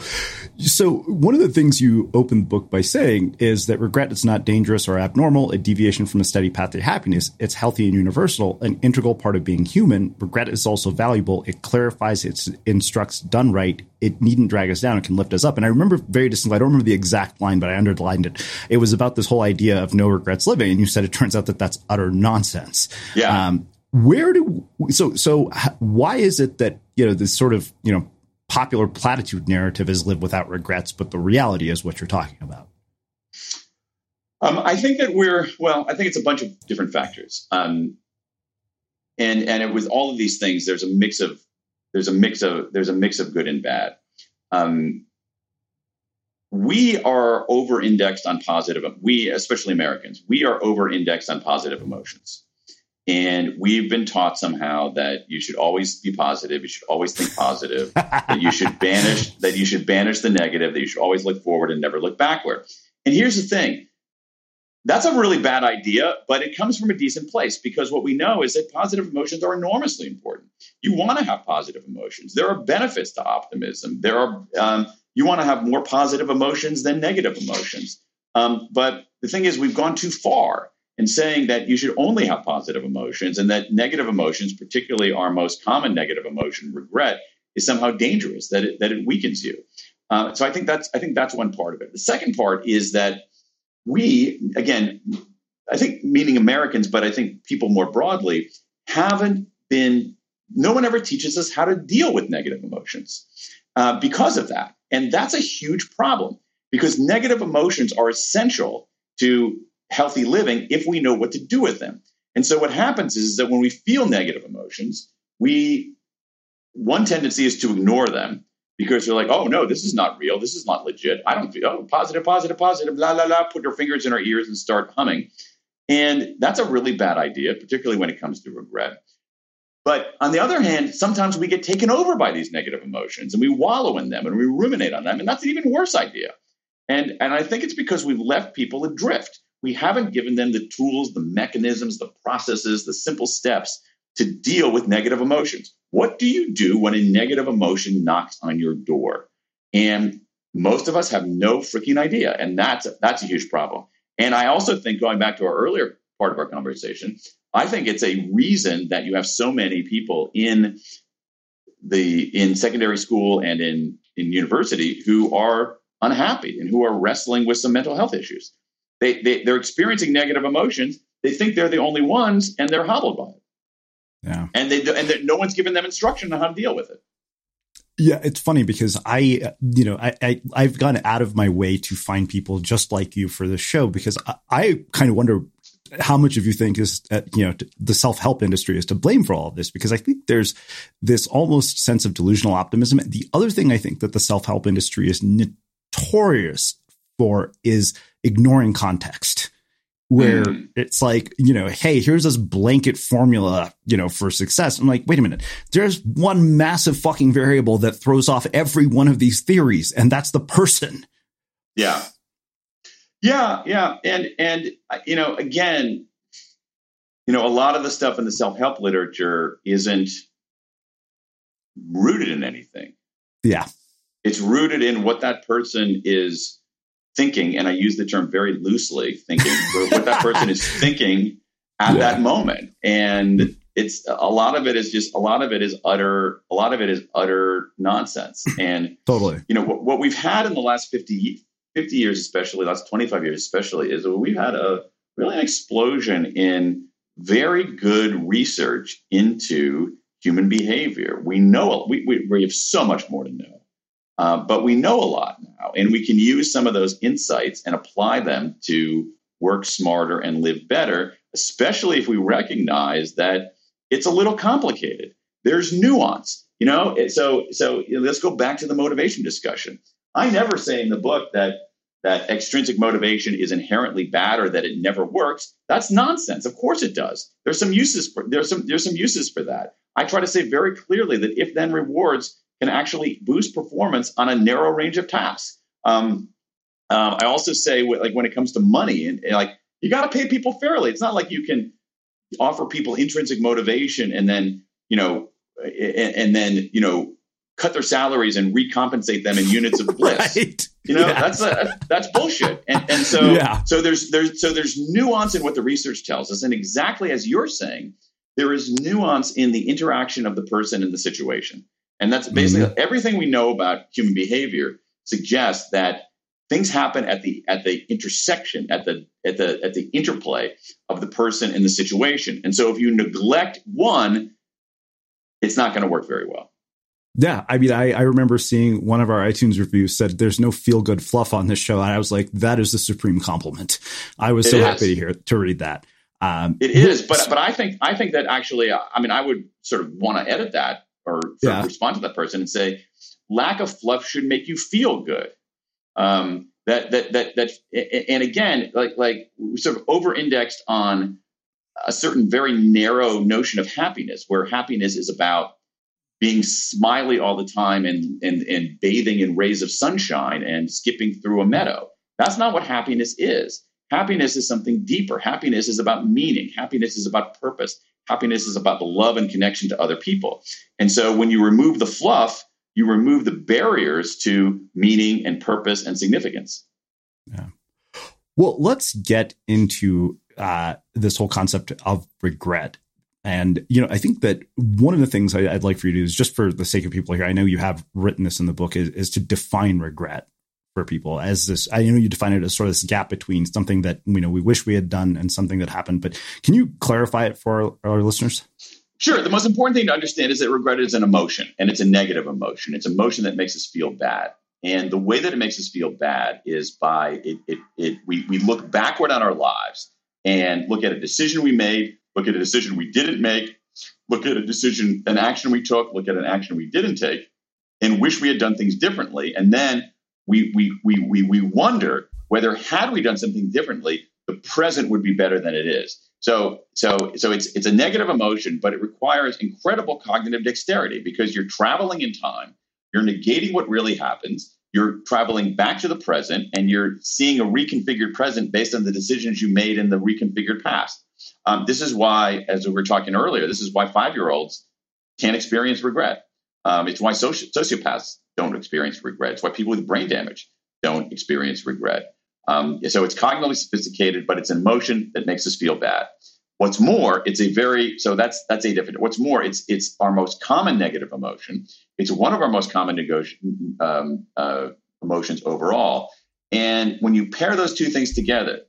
so one of the things you open the book by saying is that regret is not dangerous or abnormal, a deviation from a steady path to happiness. It's healthy and universal, an integral part of being human. Regret is also valuable. It clarifies, it instructs, done right. It needn't drag us down. It can lift us up. And I remember very distinctly, I don't remember the exact line, but I underlined it. It was about this whole idea of no regrets living. And you said it turns out that that's utter nonsense. Yeah. Um, where do so so why is it that you know this sort of you know popular platitude narrative is live without regrets but the reality is what you're talking about. Um, i think that we're well i think it's a bunch of different factors. Um, and and with all of these things there's a mix of there's a mix of there's a mix of good and bad. Um, we are over indexed on positive we especially americans we are over indexed on positive emotions and we've been taught somehow that you should always be positive, you should always think positive, (laughs) that you should banish that you should banish the negative, that you should always look forward and never look backward. And here's the thing. That's a really bad idea, but it comes from a decent place because what we know is that positive emotions are enormously important. You want to have positive emotions. There are benefits to optimism. There are um, you want to have more positive emotions than negative emotions. Um, but the thing is, we've gone too far and saying that you should only have positive emotions and that negative emotions, particularly our most common negative emotion, regret, is somehow dangerous, that it, that it weakens you. Uh, so I think that's I think that's one part of it. The second part is that we, again, I think meaning Americans, but I think people more broadly, haven't been. No one ever teaches us how to deal with negative emotions uh, because of that, and that's a huge problem because negative emotions are essential to healthy living if we know what to do with them. And so what happens is, that when we feel negative emotions, we one tendency is to ignore them because they're like, oh no, this is not real, this is not legit. I don't feel oh, positive, positive, positive, la la la. Put your fingers in our ears and start humming. And that's a really bad idea, particularly when it comes to regret. But on the other hand, sometimes we get taken over by these negative emotions and we wallow in them and we ruminate on them. And that's an even worse idea. And, and I think it's because we've left people adrift we haven't given them the tools, the mechanisms, the processes, the simple steps to deal with negative emotions. What do you do when a negative emotion knocks on your door? And most of us have no freaking idea. And that's a, that's a huge problem. And I also think, going back to our earlier part of our conversation, I think it's a reason that you have so many people in the in secondary school and in in university who are unhappy and who are wrestling with some mental health issues they, they they're experiencing negative emotions. They think they're the only ones, and they're hobbled by it. Yeah, and they and they, no one's given them instruction on how to deal with it. Yeah, it's funny because I, you know, I, I have gone out of my way to find people just like you for this show because I, I kind of wonder how much of you think is uh, you know the self help industry is to blame for all of this because I think there's this almost sense of delusional optimism. The other thing I think that the self help industry is notorious for is ignoring context where mm. it's like, you know, hey, here's this blanket formula, you know, for success. I'm like, wait a minute. There's one massive fucking variable that throws off every one of these theories, and that's the person. Yeah. Yeah, yeah. And and you know, again, you know, a lot of the stuff in the self-help literature isn't rooted in anything. Yeah. It's rooted in what that person is thinking, and I use the term very loosely, thinking (laughs) what that person is thinking at yeah. that moment. And it's a lot of it is just a lot of it is utter a lot of it is utter nonsense. (laughs) And totally, you know, what, what we've had in the last 50, 50 years, especially last 25 years, especially, is we've had a really an explosion in very good research into human behavior. We know we, we, we have so much more to know. Uh, but we know a lot now, and we can use some of those insights and apply them to work smarter and live better, especially if we recognize that it's a little complicated. There's nuance. You know, so so let's go back to the motivation discussion. I never say in the book that that extrinsic motivation is inherently bad or that it never works. That's nonsense. Of course it does. There's some uses for there's some there's some uses for that. I try to say very clearly that if then rewards can actually boost performance on a narrow range of tasks. Um, um, I also say like when it comes to money and, and like you got to pay people fairly. It's not like you can offer people intrinsic motivation and then you know and, and then you know cut their salaries and recompensate them in units of (laughs) bliss. right. You know, yes. that's a, that's bullshit. And, and so yeah. so there's there's so there's nuance in what the research tells us, and exactly as you're saying, there is nuance in the interaction of the person and the situation, and that's basically mm-hmm. everything we know about human behavior suggests that things happen at the at the intersection at the at the at the interplay of the person and the situation and so if you neglect one it's not going to work very well yeah, I mean, I, I remember seeing one of our iTunes reviews said there's no feel good fluff on this show, and I was like, that is the supreme compliment. I was it so is. happy to hear to read that. Um, it is, but but I think I think that actually, I mean, I would sort of want to edit that or yeah. respond to that person and say, lack of fluff should make you feel good. Um, that that that that, and again, like like we sort of over indexed on a certain very narrow notion of happiness, where happiness is about being smiley all the time and, and, and bathing in rays of sunshine and skipping through a meadow. That's not what happiness is. Happiness is something deeper. Happiness is about meaning. Happiness is about purpose. Happiness is about the love and connection to other people. And so when you remove the fluff, you remove the barriers to meaning and purpose and significance. Yeah. Well, let's get into uh, this whole concept of regret. And, you know, I think that one of the things I, would like for you to do is just for the sake of people here, I know you have written this in the book, is, is to define regret for people as this. I know you define it as sort of this gap between something that, you know, we wish we had done and something that happened. But can you clarify it for our, our listeners? Sure. The most important thing to understand is that regret is an emotion and it's a negative emotion. It's an emotion that makes us feel bad. And the way that it makes us feel bad is by it, it, it we, we look backward on our lives and look at a decision we made look at a decision we didn't make, look at a decision, an action we took, look at an action we didn't take, and wish we had done things differently. And then we we we we, we wonder whether had we done something differently, the present would be better than it is. So so so it's it's a negative emotion, but it requires incredible cognitive dexterity because you're traveling in time, you're negating what really happens, you're traveling back to the present, and you're seeing a reconfigured present based on the decisions you made in the reconfigured past. Um, this is why, as we were talking earlier, this is why five year olds can't experience regret. Um, it's why soci- sociopaths don't experience regret. It's why people with brain damage don't experience regret. Um, so it's cognitively sophisticated, but it's an emotion that makes us feel bad. What's more, it's a very so that's that's a different. What's more, it's it's our most common negative emotion. It's one of our most common negoti- um, uh, emotions overall. And when you pair those two things together,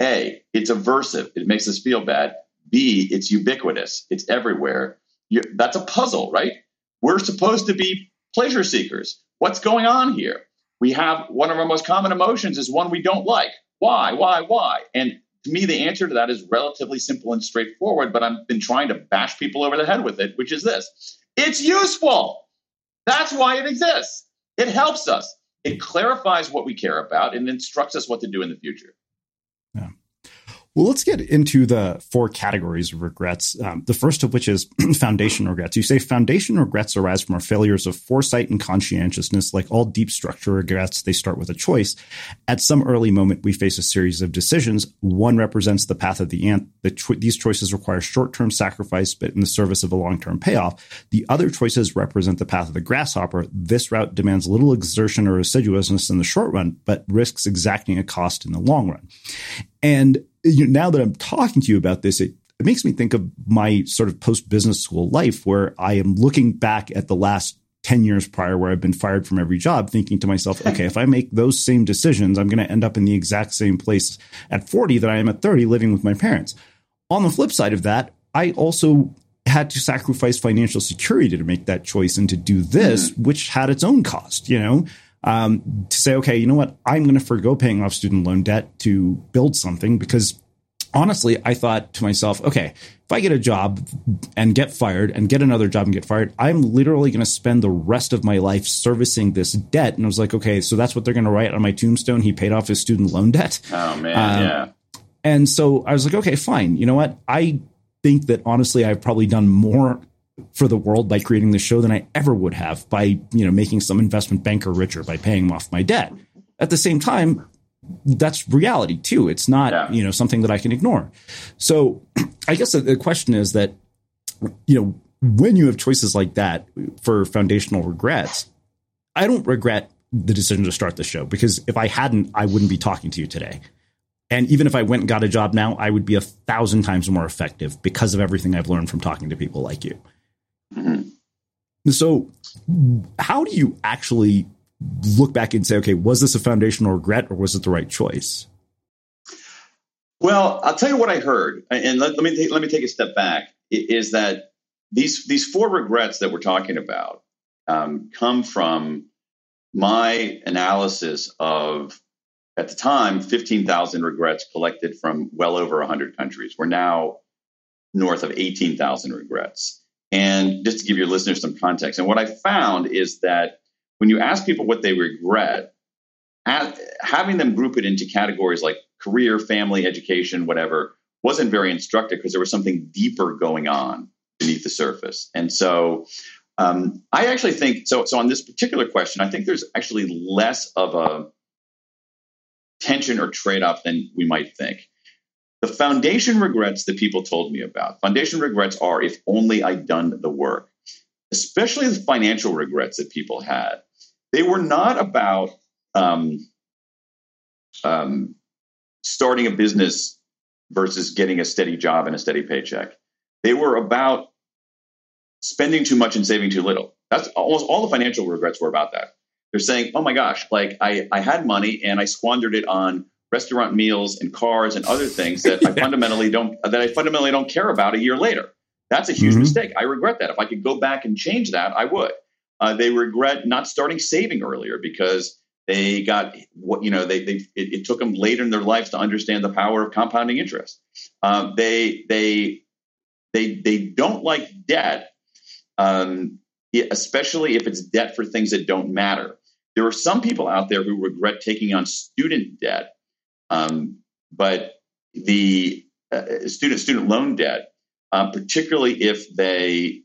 a, it's aversive. It makes us feel bad. B, it's ubiquitous. It's everywhere. You're, that's a puzzle, right? We're supposed to be pleasure seekers. What's going on here? We have one of our most common emotions is one we don't like. Why? Why? Why? And to me, the answer to that is relatively simple and straightforward, but I've been trying to bash people over the head with it, which is this it's useful. That's why it exists. It helps us. It clarifies what we care about and instructs us what to do in the future. Well, let's get into the four categories of regrets. Um, the first of which is (clears throat) foundation regrets. You say foundation regrets arise from our failures of foresight and conscientiousness. Like all deep structure regrets, they start with a choice. At some early moment, we face a series of decisions. One represents the path of the ant. The cho- these choices require short-term sacrifice, but in the service of a long-term payoff. The other choices represent the path of the grasshopper. This route demands little exertion or assiduousness in the short run, but risks exacting a cost in the long run. And you know, now that I'm talking to you about this, it, it makes me think of my sort of post business school life where I am looking back at the last 10 years prior where I've been fired from every job, thinking to myself, (laughs) okay, if I make those same decisions, I'm going to end up in the exact same place at 40 that I am at 30 living with my parents. On the flip side of that, I also had to sacrifice financial security to make that choice and to do this, mm. which had its own cost, you know? Um, to say, okay, you know what? I'm going to forego paying off student loan debt to build something because honestly, I thought to myself, okay, if I get a job and get fired and get another job and get fired, I'm literally going to spend the rest of my life servicing this debt. And I was like, okay, so that's what they're going to write on my tombstone. He paid off his student loan debt. Oh man, um, yeah. And so I was like, okay, fine. You know what? I think that honestly, I've probably done more for the world by creating this show than I ever would have by, you know, making some investment banker richer by paying off my debt. At the same time, that's reality too. It's not, yeah. you know, something that I can ignore. So (clears throat) I guess the, the question is that, you know, when you have choices like that for foundational regrets, I don't regret the decision to start the show because if I hadn't, I wouldn't be talking to you today. And even if I went and got a job now, I would be a thousand times more effective because of everything I've learned from talking to people like you. Mm-hmm. So, how do you actually look back and say, okay, was this a foundational regret or was it the right choice? Well, I'll tell you what I heard, and let, let me take, let me take a step back. Is that these these four regrets that we're talking about um, come from my analysis of at the time 15,000 regrets collected from well over 100 countries. We're now north of 18,000 regrets. And just to give your listeners some context, and what I found is that when you ask people what they regret, having them group it into categories like career, family, education, whatever, wasn't very instructive because there was something deeper going on beneath the surface. And so um, I actually think so. So on this particular question, I think there's actually less of a tension or trade off than we might think. The foundation regrets that people told me about, foundation regrets are if only I'd done the work, especially the financial regrets that people had. They were not about um, um, starting a business versus getting a steady job and a steady paycheck. They were about spending too much and saving too little. That's almost all the financial regrets were about that. They're saying, oh my gosh, like I, I had money and I squandered it on restaurant meals and cars and other things that I (laughs) fundamentally don't that I fundamentally don't care about a year later. That's a huge mm-hmm. mistake. I regret that. If I could go back and change that, I would. Uh, they regret not starting saving earlier because they got what you know. They, they it, it, took them later in their lives to understand the power of compounding interest. Um, they they they they don't like debt, um, especially if it's debt for things that don't matter. There are some people out there who regret taking on student debt, um, but the uh, student student loan debt, uh, particularly if they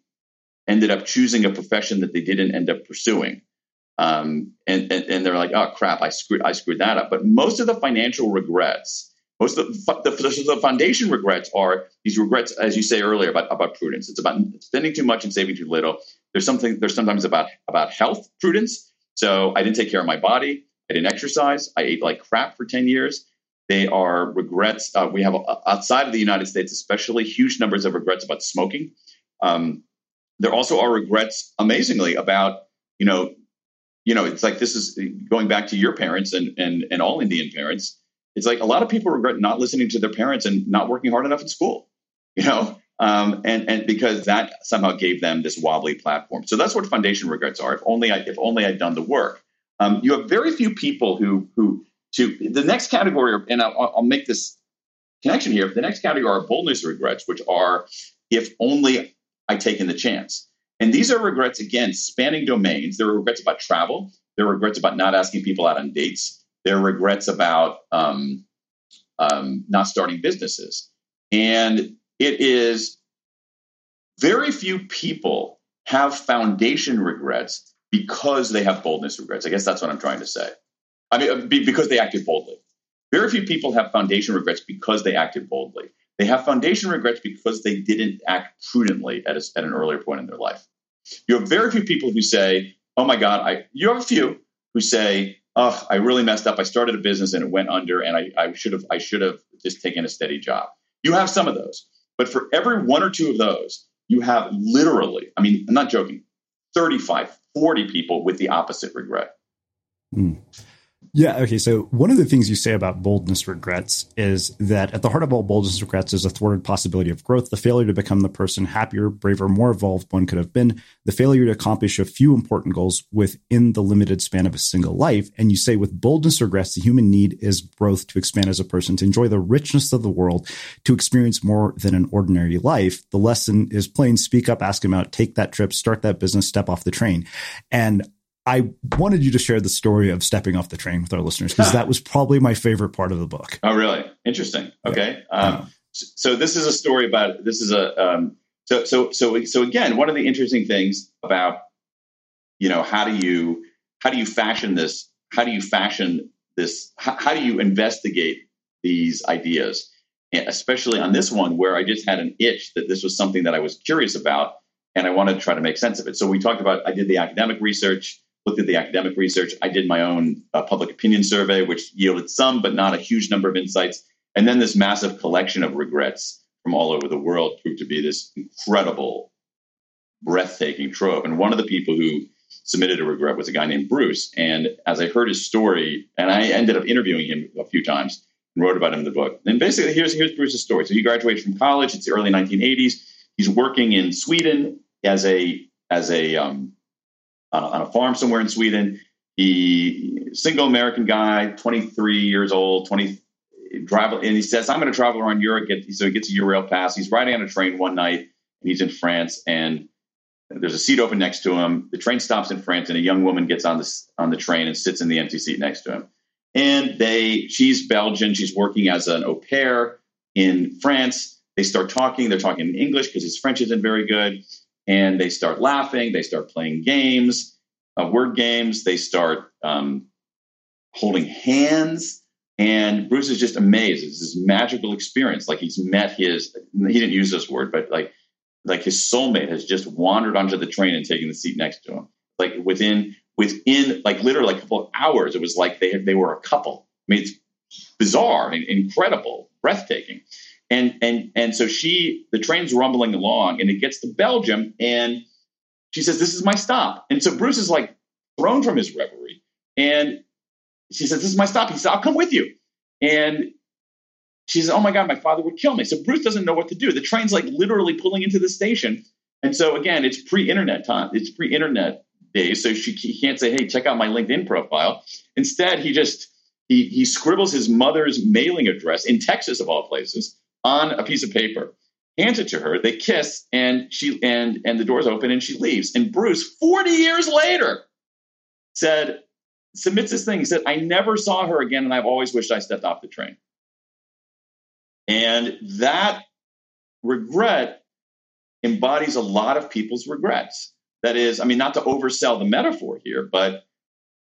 ended up choosing a profession that they didn't end up pursuing, um, and, and, and they're like, oh crap, I screwed I screwed that up. But most of the financial regrets, most of the, the, the foundation regrets are these regrets, as you say earlier, about about prudence. It's about spending too much and saving too little. There's something. There's sometimes about about health prudence so I didn't take care of my body. I didn't exercise. I ate like crap for 10 years. They are regrets. Uh, we have uh, outside of the United States, especially huge numbers of regrets about smoking. Um, there also are regrets, amazingly, about you know, you know, it's like this is going back to your parents and and and all Indian parents. It's like a lot of people regret not listening to their parents and not working hard enough in school. You know, um, and and because that somehow gave them this wobbly platform. So that's what foundation regrets are. If only I if only I'd done the work. Um, you have very few people who who to the next category, and I'll, I'll make this connection here. The next category are boldness regrets, which are if only I'd taken the chance. And these are regrets again spanning domains. There are regrets about travel. There are regrets about not asking people out on dates. There are regrets about um, um, not starting businesses. And it is very few people have foundation regrets because they have boldness regrets. I guess that's what I'm trying to say. I mean, because they acted boldly. Very few people have foundation regrets because they acted boldly. They have foundation regrets because they didn't act prudently at, a, at an earlier point in their life. You have very few people who say, "Oh my God," I. You have a few who say, "Oh, I really messed up. I started a business and it went under, and I, I should have I should have just taken a steady job." You have some of those. But for every one or two of those, you have literally, I mean, I'm not joking, 35, 40 people with the opposite regret. Mm. Yeah. Okay. So one of the things you say about boldness regrets is that at the heart of all boldness regrets is a thwarted possibility of growth, the failure to become the person happier, braver, more evolved one could have been, the failure to accomplish a few important goals within the limited span of a single life. And you say with boldness regrets, the human need is growth to expand as a person, to enjoy the richness of the world, to experience more than an ordinary life. The lesson is plain, speak up, ask him out, take that trip, start that business, step off the train. And I wanted you to share the story of stepping off the train with our listeners because (laughs) that was probably my favorite part of the book. Oh, really? Interesting. Okay. Yeah. Um, so this is a story about this is a um, so so so so again one of the interesting things about you know how do you how do you fashion this how do you fashion this how, how do you investigate these ideas and especially on this one where I just had an itch that this was something that I was curious about and I wanted to try to make sense of it. So we talked about I did the academic research looked at the academic research. I did my own uh, public opinion survey, which yielded some, but not a huge number of insights. And then this massive collection of regrets from all over the world proved to be this incredible, breathtaking trove. And one of the people who submitted a regret was a guy named Bruce. And as I heard his story, and I ended up interviewing him a few times and wrote about him in the book. And basically, here's, here's Bruce's story. So he graduated from college. It's the early 1980s. He's working in Sweden as a as a um, on a, on a farm somewhere in Sweden. He single American guy, 23 years old, 20 drive, and he says, "I'm going to travel around Europe." Get, so he gets a Eurail pass. He's riding on a train one night, and he's in France, and there's a seat open next to him. The train stops in France, and a young woman gets on the on the train and sits in the empty seat next to him. And they, she's Belgian. She's working as an au pair in France. They start talking. They're talking in English because his French isn't very good and they start laughing. They start playing games, uh, word games. They start um, holding hands. And Bruce is just amazed. It's this magical experience. Like he's met his, he didn't use this word, but like, like his soulmate has just wandered onto the train and taken the seat next to him. Like within, within like literally a couple of hours, it was like they had, they were a couple. I mean, it's bizarre and incredible, breathtaking. And and and so she, the train's rumbling along, and it gets to Belgium, and she says, "This is my stop." And so Bruce is like thrown from his reverie, and she says, "This is my stop." He says, "I'll come with you." And she says, "Oh my God, my father would kill me." So Bruce doesn't know what to do. The train's like literally pulling into the station, and so again, it's pre-internet time. It's pre-internet days, so she he can't say, "Hey, check out my LinkedIn profile." Instead, he just he he scribbles his mother's mailing address in Texas, of all places, on a piece of paper, hands it to her. They kiss, and she and and the doors open, and she leaves. And Bruce, forty years later, said submits this thing. He said, "I never saw her again, and I've always wished I stepped off the train." And that regret embodies a lot of people's regrets. That is, I mean, not to oversell the metaphor here, but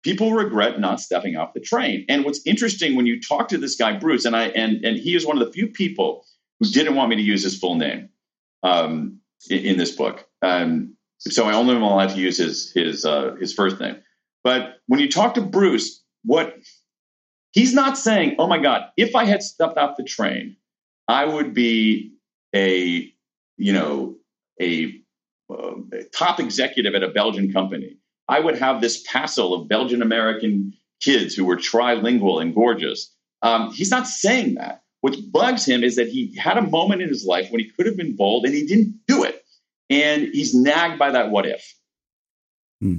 people regret not stepping off the train. And what's interesting when you talk to this guy Bruce, and I and and he is one of the few people who didn't want me to use his full name um, in, in, this book. Um, so I only am allowed to use his his uh, his first name. But when you talk to Bruce, what he's not saying, "Oh my God, if I had stepped off the train, I would be a you know a, uh, a top executive at a Belgian company." I would have this passel of Belgian American kids who were trilingual and gorgeous. Um, he's not saying that. What bugs him is that he had a moment in his life when he could have been bold and he didn't do it. And he's nagged by that what if. Hmm.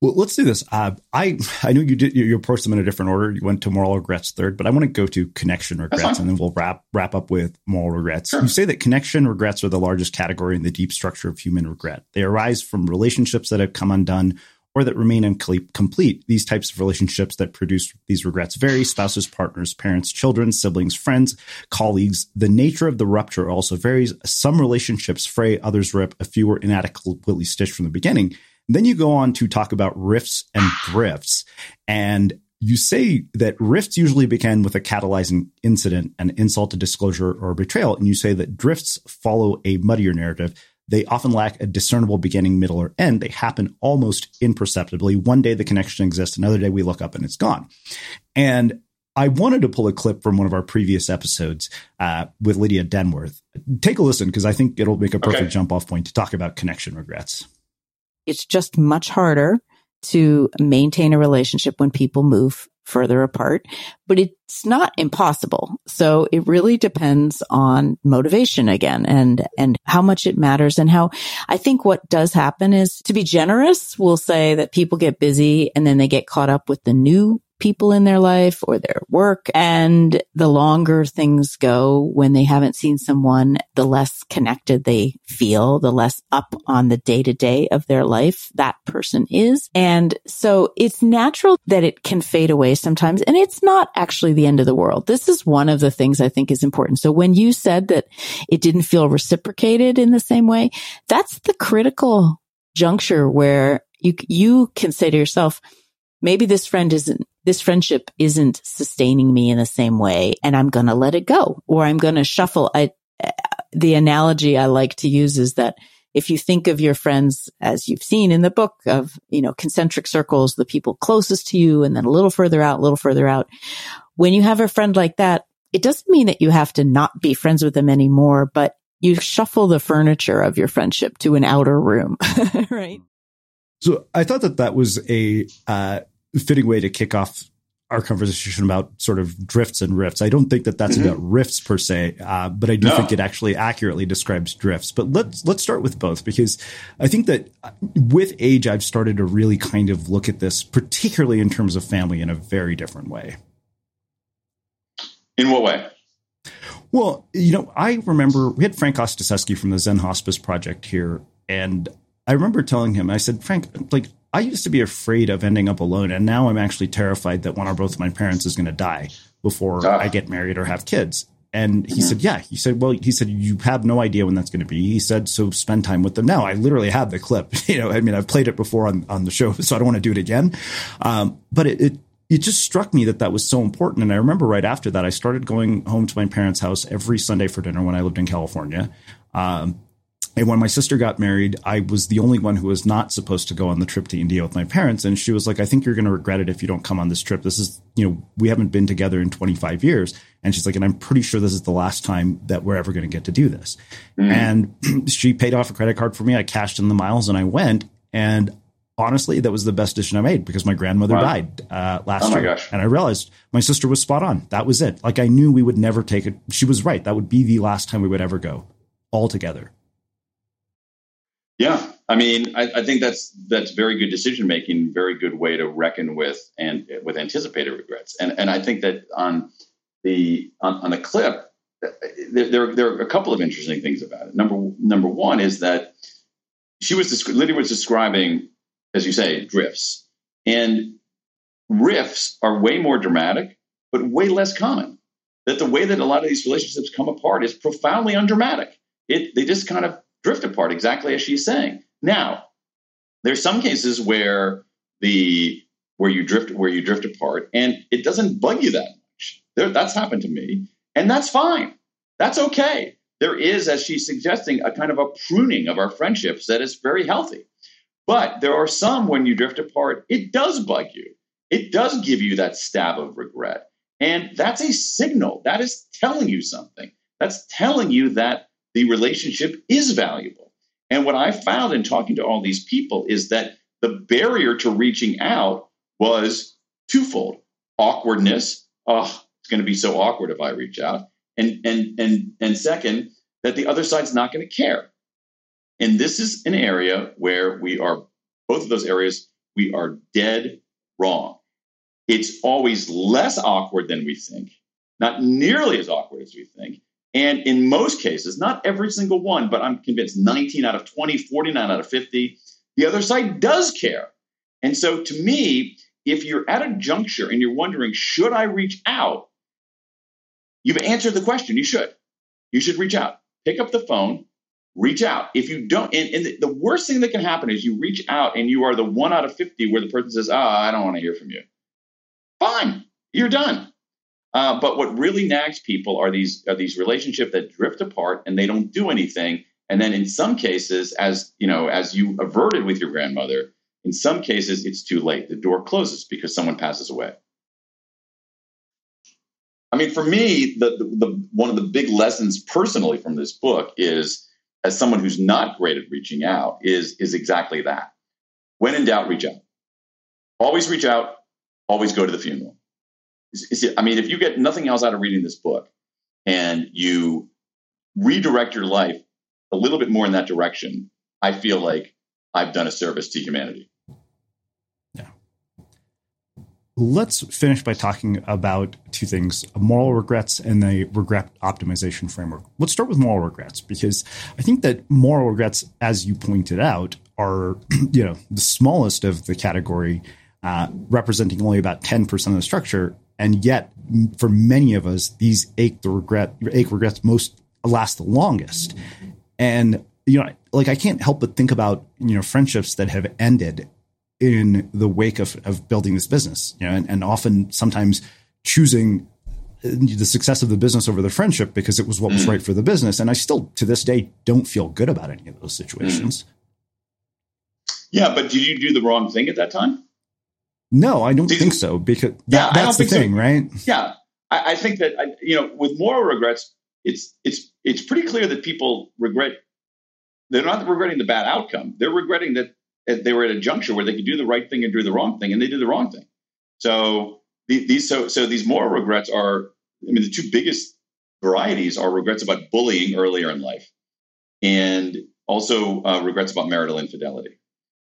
Well, let's do this. Uh, I I know you did you, you approached them in a different order. You went to moral regrets third, but I want to go to connection regrets, and then we'll wrap wrap up with moral regrets. Sure. You say that connection regrets are the largest category in the deep structure of human regret. They arise from relationships that have come undone or that remain incomplete. These types of relationships that produce these regrets vary: spouses, partners, parents, children, siblings, friends, colleagues. The nature of the rupture also varies. Some relationships fray, others rip. A few are inadequately stitched from the beginning then you go on to talk about rifts and (sighs) drifts. And you say that rifts usually begin with a catalyzing incident, an insult, a disclosure, or betrayal. And you say that drifts follow a muddier narrative. They often lack a discernible beginning, middle, or end. They happen almost imperceptibly. One day the connection exists, another day we look up and it's gone. And I wanted to pull a clip from one of our previous episodes uh, with Lydia Denworth. Take a listen because I think it'll make a perfect okay. jump off point to talk about connection regrets. It's just much harder to maintain a relationship when people move further apart, but it's not impossible. So it really depends on motivation again and, and how much it matters and how I think what does happen is to be generous, we'll say that people get busy and then they get caught up with the new people in their life or their work. And the longer things go when they haven't seen someone, the less connected they feel, the less up on the day to day of their life that person is. And so it's natural that it can fade away sometimes. And it's not actually the end of the world. This is one of the things I think is important. So when you said that it didn't feel reciprocated in the same way, that's the critical juncture where you, you can say to yourself, maybe this friend isn't this friendship isn't sustaining me in the same way and I'm going to let it go or I'm going to shuffle. I, the analogy I like to use is that if you think of your friends as you've seen in the book of, you know, concentric circles, the people closest to you and then a little further out, a little further out. When you have a friend like that, it doesn't mean that you have to not be friends with them anymore, but you shuffle the furniture of your friendship to an outer room, (laughs) right? So I thought that that was a uh, fitting way to kick off our conversation about sort of drifts and rifts. I don't think that that's mm-hmm. about rifts per se, uh, but I do no. think it actually accurately describes drifts. But let's let's start with both because I think that with age, I've started to really kind of look at this, particularly in terms of family, in a very different way. In what way? Well, you know, I remember we had Frank Ostaseski from the Zen Hospice Project here, and I remember telling him, I said, Frank, like I used to be afraid of ending up alone, and now I'm actually terrified that one or both of my parents is going to die before ah. I get married or have kids. And he mm-hmm. said, Yeah. He said, Well, he said, You have no idea when that's going to be. He said, So spend time with them now. I literally have the clip. (laughs) You know, I mean, I've played it before on, on the show, (laughs) so I don't want to do it again. Um, but it, it, it just struck me that that was so important. And I remember right after that, I started going home to my parents' house every Sunday for dinner when I lived in California. Um, and when my sister got married, I was the only one who was not supposed to go on the trip to India with my parents. And she was like, I think you're going to regret it if you don't come on this trip. This is, you know, we haven't been together in 25 years. And she's like, and I'm pretty sure this is the last time that we're ever going to get to do this. Mm. And (clears throat) she paid off a credit card for me. I cashed in the miles and I went. And honestly, that was the best decision I made because my grandmother wow. died uh, last oh year. Gosh. And I realized my sister was spot on. That was it. Like I knew we would never take it. She was right. That would be the last time we would ever go all together. Yeah, I mean, I, I, think that's that's very good decision making, very good way to reckon with and with anticipated regrets. And and I think that on the on, on the clip, there, there, there are a couple of interesting things about it. Number number one is that she was Lydia was describing, as you say, drifts, and rifts are way more dramatic, but way less common. That the way that a lot of these relationships come apart is profoundly undramatic. It they just kind of drift apart, exactly as she's saying. Now, there's some cases where the where you drift where you drift apart and it doesn't bug you that much. There, that's happened to me, and that's fine. That's okay. There is, as she's suggesting, a kind of a pruning of our friendships that is very healthy. But there are some when you drift apart, it does bug you. It does give you that stab of regret. And that's a signal. That is telling you something. That's telling you that the relationship is valuable. And what I found in talking to all these people is that the barrier to reaching out was twofold awkwardness. Oh, it's going to be so awkward if I reach out. And, and, and, and second, that the other side's not going to care. And this is an area where we are, both of those areas, we are dead wrong. It's always less awkward than we think, not nearly as awkward as we think. And in most cases, not every single one, but I'm convinced 19 out of 20, 49 out of 50, the other side does care. And so to me, if you're at a juncture and you're wondering, should I reach out? You've answered the question. You should. You should reach out. Pick up the phone, reach out. If you don't, and, and the, worst thing that can happen is you reach out and you are the one out of 50 where the person says, oh, I don't want to hear from you. Fine, you're done. Uh, but what really nags people are these are these relationships that drift apart and they don't do anything. And then in some cases, as you know, as you averted with your grandmother, in some cases it's too late. The door closes because someone passes away. I mean, for me, the, the, the one of the big lessons personally from this book is, as someone who's not great at reaching out, is is exactly that. When in doubt, reach out. always reach out, always go to the funeral. I mean, if you get nothing else out of reading this book and you redirect your life a little bit more in that direction, I feel like I've done a service to humanity. Yeah. Let's finish by talking about two things moral regrets and the regret optimization framework. Let's start with moral regrets because I think that moral regrets, as you pointed out, are (clears throat) you know the smallest of the category, uh, representing only about 10% of the structure. And yet, for many of us, these ache the regret ache regrets most last the longest. And you know, like I can't help but think about you know friendships that have ended in the wake of of building this business. You know, and, and often sometimes choosing the success of the business over the friendship because it was what was mm. right for the business. And I still, to this day, don't feel good about any of those situations. Mm. Yeah, but did you do the wrong thing at that time? No, I don't think so because that, yeah, that's the thing, so. right? Yeah, I, I think that I, you know, with moral regrets, it's it's it's pretty clear that people regret they're not regretting the bad outcome. They're regretting that they were at a juncture where they could do the right thing and do the wrong thing, and they did the wrong thing. So these so so these moral regrets are. I mean, the two biggest varieties are regrets about bullying earlier in life, and also uh, regrets about marital infidelity.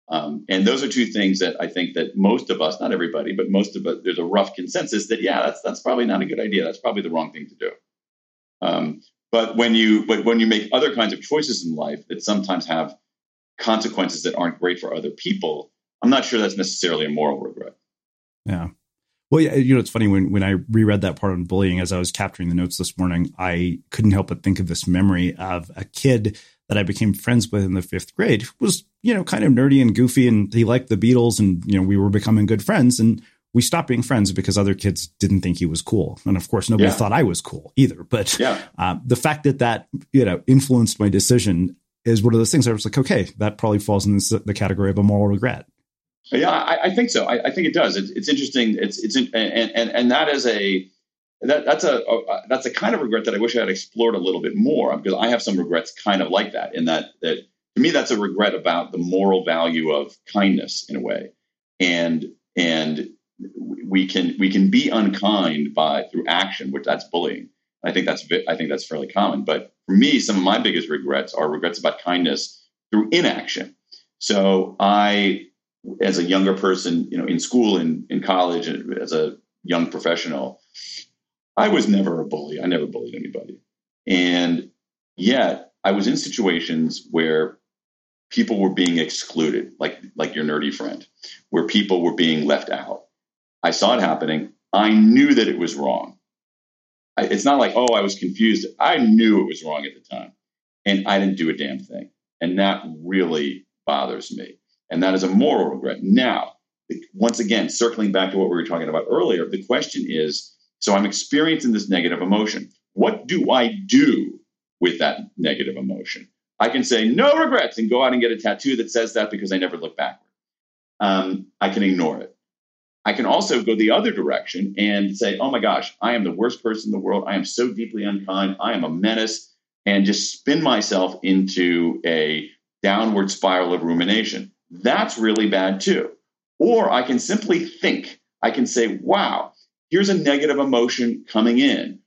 Um, and those are two things that I think that most of us, not everybody, but most of us, there's a rough consensus that yeah, that's that's probably not a good idea. That's probably the wrong thing to do. Um, but when you but when you make other kinds of choices in life that sometimes have consequences that aren't great for other people, I'm not sure that's necessarily a moral regret. Yeah. Well, yeah, you know, it's funny when, when I reread that part on bullying as I was capturing the notes this morning, I couldn't help but think of this memory of a kid that I became friends with in the fifth grade was, you know, kind of nerdy and goofy and he liked the Beatles and, you know, we were becoming good friends. And we stopped being friends because other kids didn't think he was cool. And of course, nobody yeah. thought I was cool either. But yeah. uh, the fact that that, you know, influenced my decision is one of those things I was like, okay, that probably falls in this, the category of a moral regret. Yeah, I, I think so. I, I, think it does. It's, it's interesting. It's, it's, and, and, and that is a, that, that's a, a, that's a kind of regret that I wish I had explored a little bit more because I have some regrets kind of like that in that, that to me, that's a regret about the moral value of kindness in a way. And, and we can we can be unkind by through action, which that's bullying. I think that's I think that's fairly common. But for me, some of my biggest regrets are regrets about kindness through inaction. So I, as a younger person, you know, in school, in in college, as a young professional, I was never a bully. I never bullied anybody, and yet I was in situations where people were being excluded, like like your nerdy friend, where people were being left out I saw it happening. I knew that it was wrong. I, it's not like, oh, I was confused. I knew it was wrong at the time. And I didn't do a damn thing. And that really bothers me. And that is a moral regret. Now, once again, circling back to what we were talking about earlier, the question is so I'm experiencing this negative emotion. What do I do with that negative emotion? I can say no regrets and go out and get a tattoo that says that because I never look backward. Um, I can ignore it. I can also go the other direction and say, oh my gosh, I am the worst person in the world. I am so deeply unkind. I am a menace. And just spin myself into a downward spiral of rumination. That's really bad too. Or I can simply think, I can say, wow, here's a negative emotion coming in.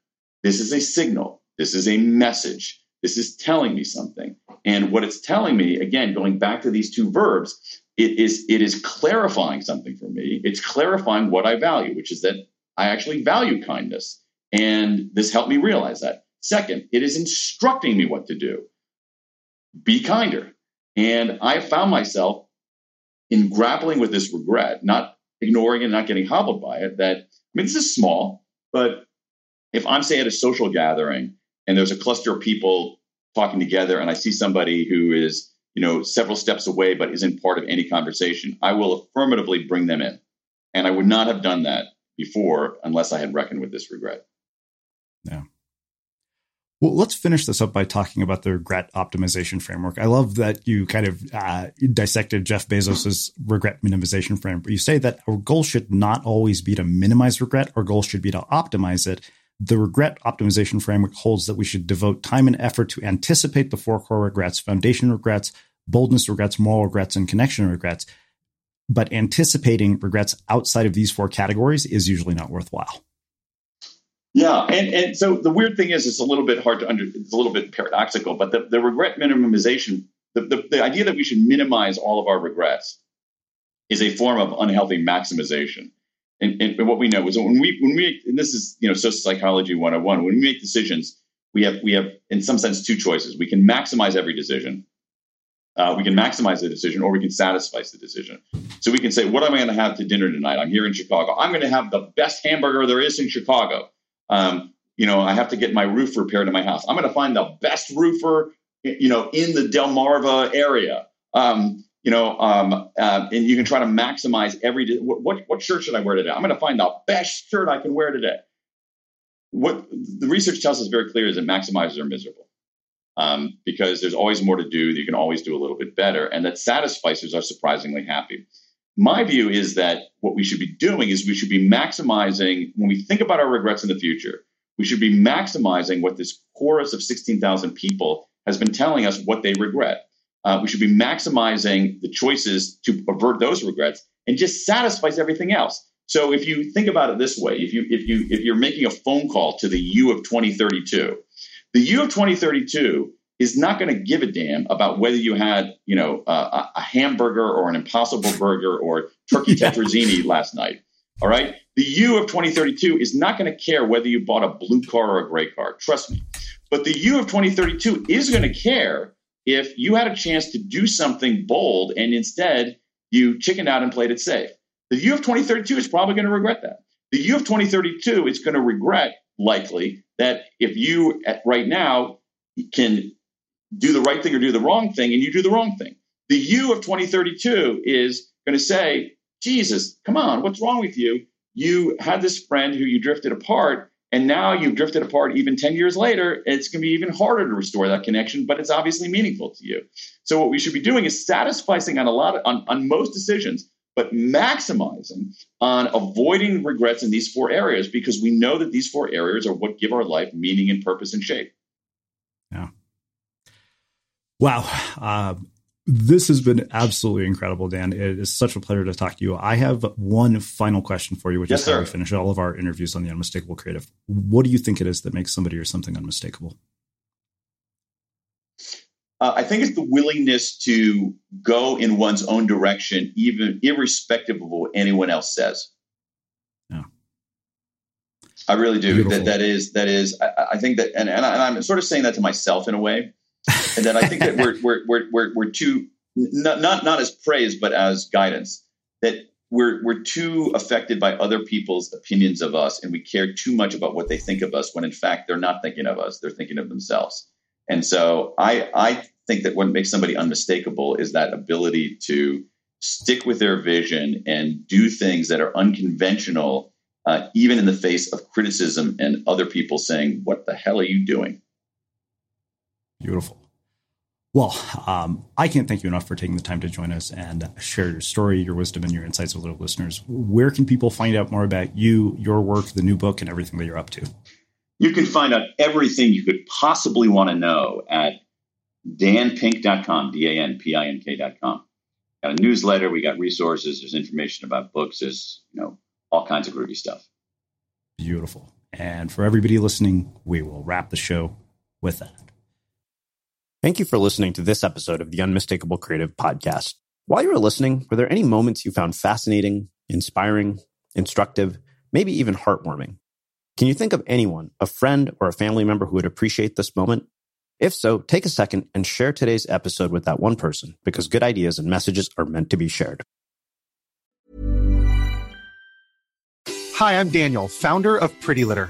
This is a signal. This is a message. This is telling me something. And what it's telling me, again, going back to these two verbs, it is it is clarifying something for me. It's clarifying what I value, which is that I actually value kindness. And this helped me realize that. Second, it is instructing me what to do. Be kinder. And I found myself in grappling with this regret, not ignoring it, not getting hobbled by it, that mean, this is small, but if I'm, say, at a social gathering and there's a cluster of people talking together and I see somebody who is you know, several steps away but isn't part of any conversation, I will affirmatively bring them in. And I would not have done that before unless I had reckoned with this regret. Yeah. Well, let's finish this up by talking about the regret optimization framework. I love that you kind of uh, dissected Jeff Bezos's regret minimization framework. You say that our goal should not always be to minimize regret. Our goal should be to optimize it. The regret optimization framework holds that we should devote time and effort to anticipate the four core regrets, foundation regrets, boldness regrets, moral regrets, and connection regrets. but anticipating regrets outside of these four categories is usually not worthwhile. Yeah, and, and so the weird thing is, it's a little bit hard to under. It's a little bit paradoxical, but the, the regret minimization, the, the, the idea that we should minimize all of our regrets, is a form of unhealthy maximization. And, and what we know is when we when we and this is you know social psychology 101 when we make decisions we have we have in some sense two choices we can maximize every decision uh, we can maximize the decision or we can satisfice the decision so we can say what am i going to have to dinner tonight i'm here in chicago i'm going to have the best hamburger there is in chicago um, you know i have to get my roof repaired in my house i'm going to find the best roofer you know in the delmarva area um, you know, um, uh, and you can try to maximize every. What, what, what shirt should I wear today? I'm going to find the best shirt I can wear today. What the research tells us very clear is that maximizers are miserable um, because there's always more to do. You can always do a little bit better, and that satisficers are surprisingly happy. My view is that what we should be doing is we should be maximizing when we think about our regrets in the future. We should be maximizing what this chorus of 16,000 people has been telling us what they regret uh, we should be maximizing the choices to avert those regrets and just satisfice everything else. So if you think about it this way, if you if you if you're making a phone call to the you of 2032, the you of 2032 is not going to give a damn about whether you had you know uh, a hamburger or an impossible burger or turkey (laughs) tetrazzini last night. All right, the you of 2032 is not going to care whether you bought a blue car or a gray car. Trust me. But the you of 2032 is going to care if you had a chance to do something bold and instead you chickened out and played it safe. The you of 2032 is probably going to regret that. The you of 2032 is going to regret likely that if you right now can do the right thing or do the wrong thing and you do the wrong thing. The you of 2032 is going to say, Jesus, come on, what's wrong with you? You had this friend who you drifted apart and now you've drifted apart even 10 years later, it's going to be even harder to restore that connection, but it's obviously meaningful to you. So what we should be doing is satisficing on a lot of, on, on most decisions, but maximizing on avoiding regrets in these four areas because we know that these four areas are what give our life meaning and purpose and shape. Wow. Uh, this has been absolutely incredible, Dan. It is such a pleasure to talk to you. I have one final question for you, which yes, is how sir. we finish all of our interviews on the Unmistakable Creative. What do you think it is that makes somebody or something unmistakable? Uh, I think it's the willingness to go in one's own direction, even irrespective of what anyone else says. Yeah. I really do. That that is that is. I, I think that, and, and, I, am sort of saying that to myself in a way and then I think that we're we're we're we're, we're too not, not not as praise but as guidance that we're we're too affected by other people's opinions of us and we care too much about what they think of us when in fact they're not thinking of us they're thinking of themselves. And so i i think that what makes somebody unmistakable is that ability to stick with their vision and do things that are unconventional uh, even in the face of criticism and other people saying what the hell are you doing Beautiful. Well, um, I can't thank you enough for taking the time to join us and share your story, your wisdom, and your insights with our listeners. Where can people find out more about you, your work, the new book, and everything that you're up to? You can find out everything you could possibly want to know at danpink.com, D A N P I N K.com. Got a newsletter, we got resources, there's information about books, there's, you know, all kinds of groovy stuff. Beautiful. And for everybody listening, we will wrap the show with that. Thank you for listening to this episode of the Unmistakable Creative Podcast. While you were listening, were there any moments you found fascinating, inspiring, instructive, maybe even heartwarming? Can you think of anyone, a friend or a family member who would appreciate this moment? If so, take a second and share today's episode with that one person because good ideas and messages are meant to be shared. Hi, I'm Daniel, founder of Pretty Litter.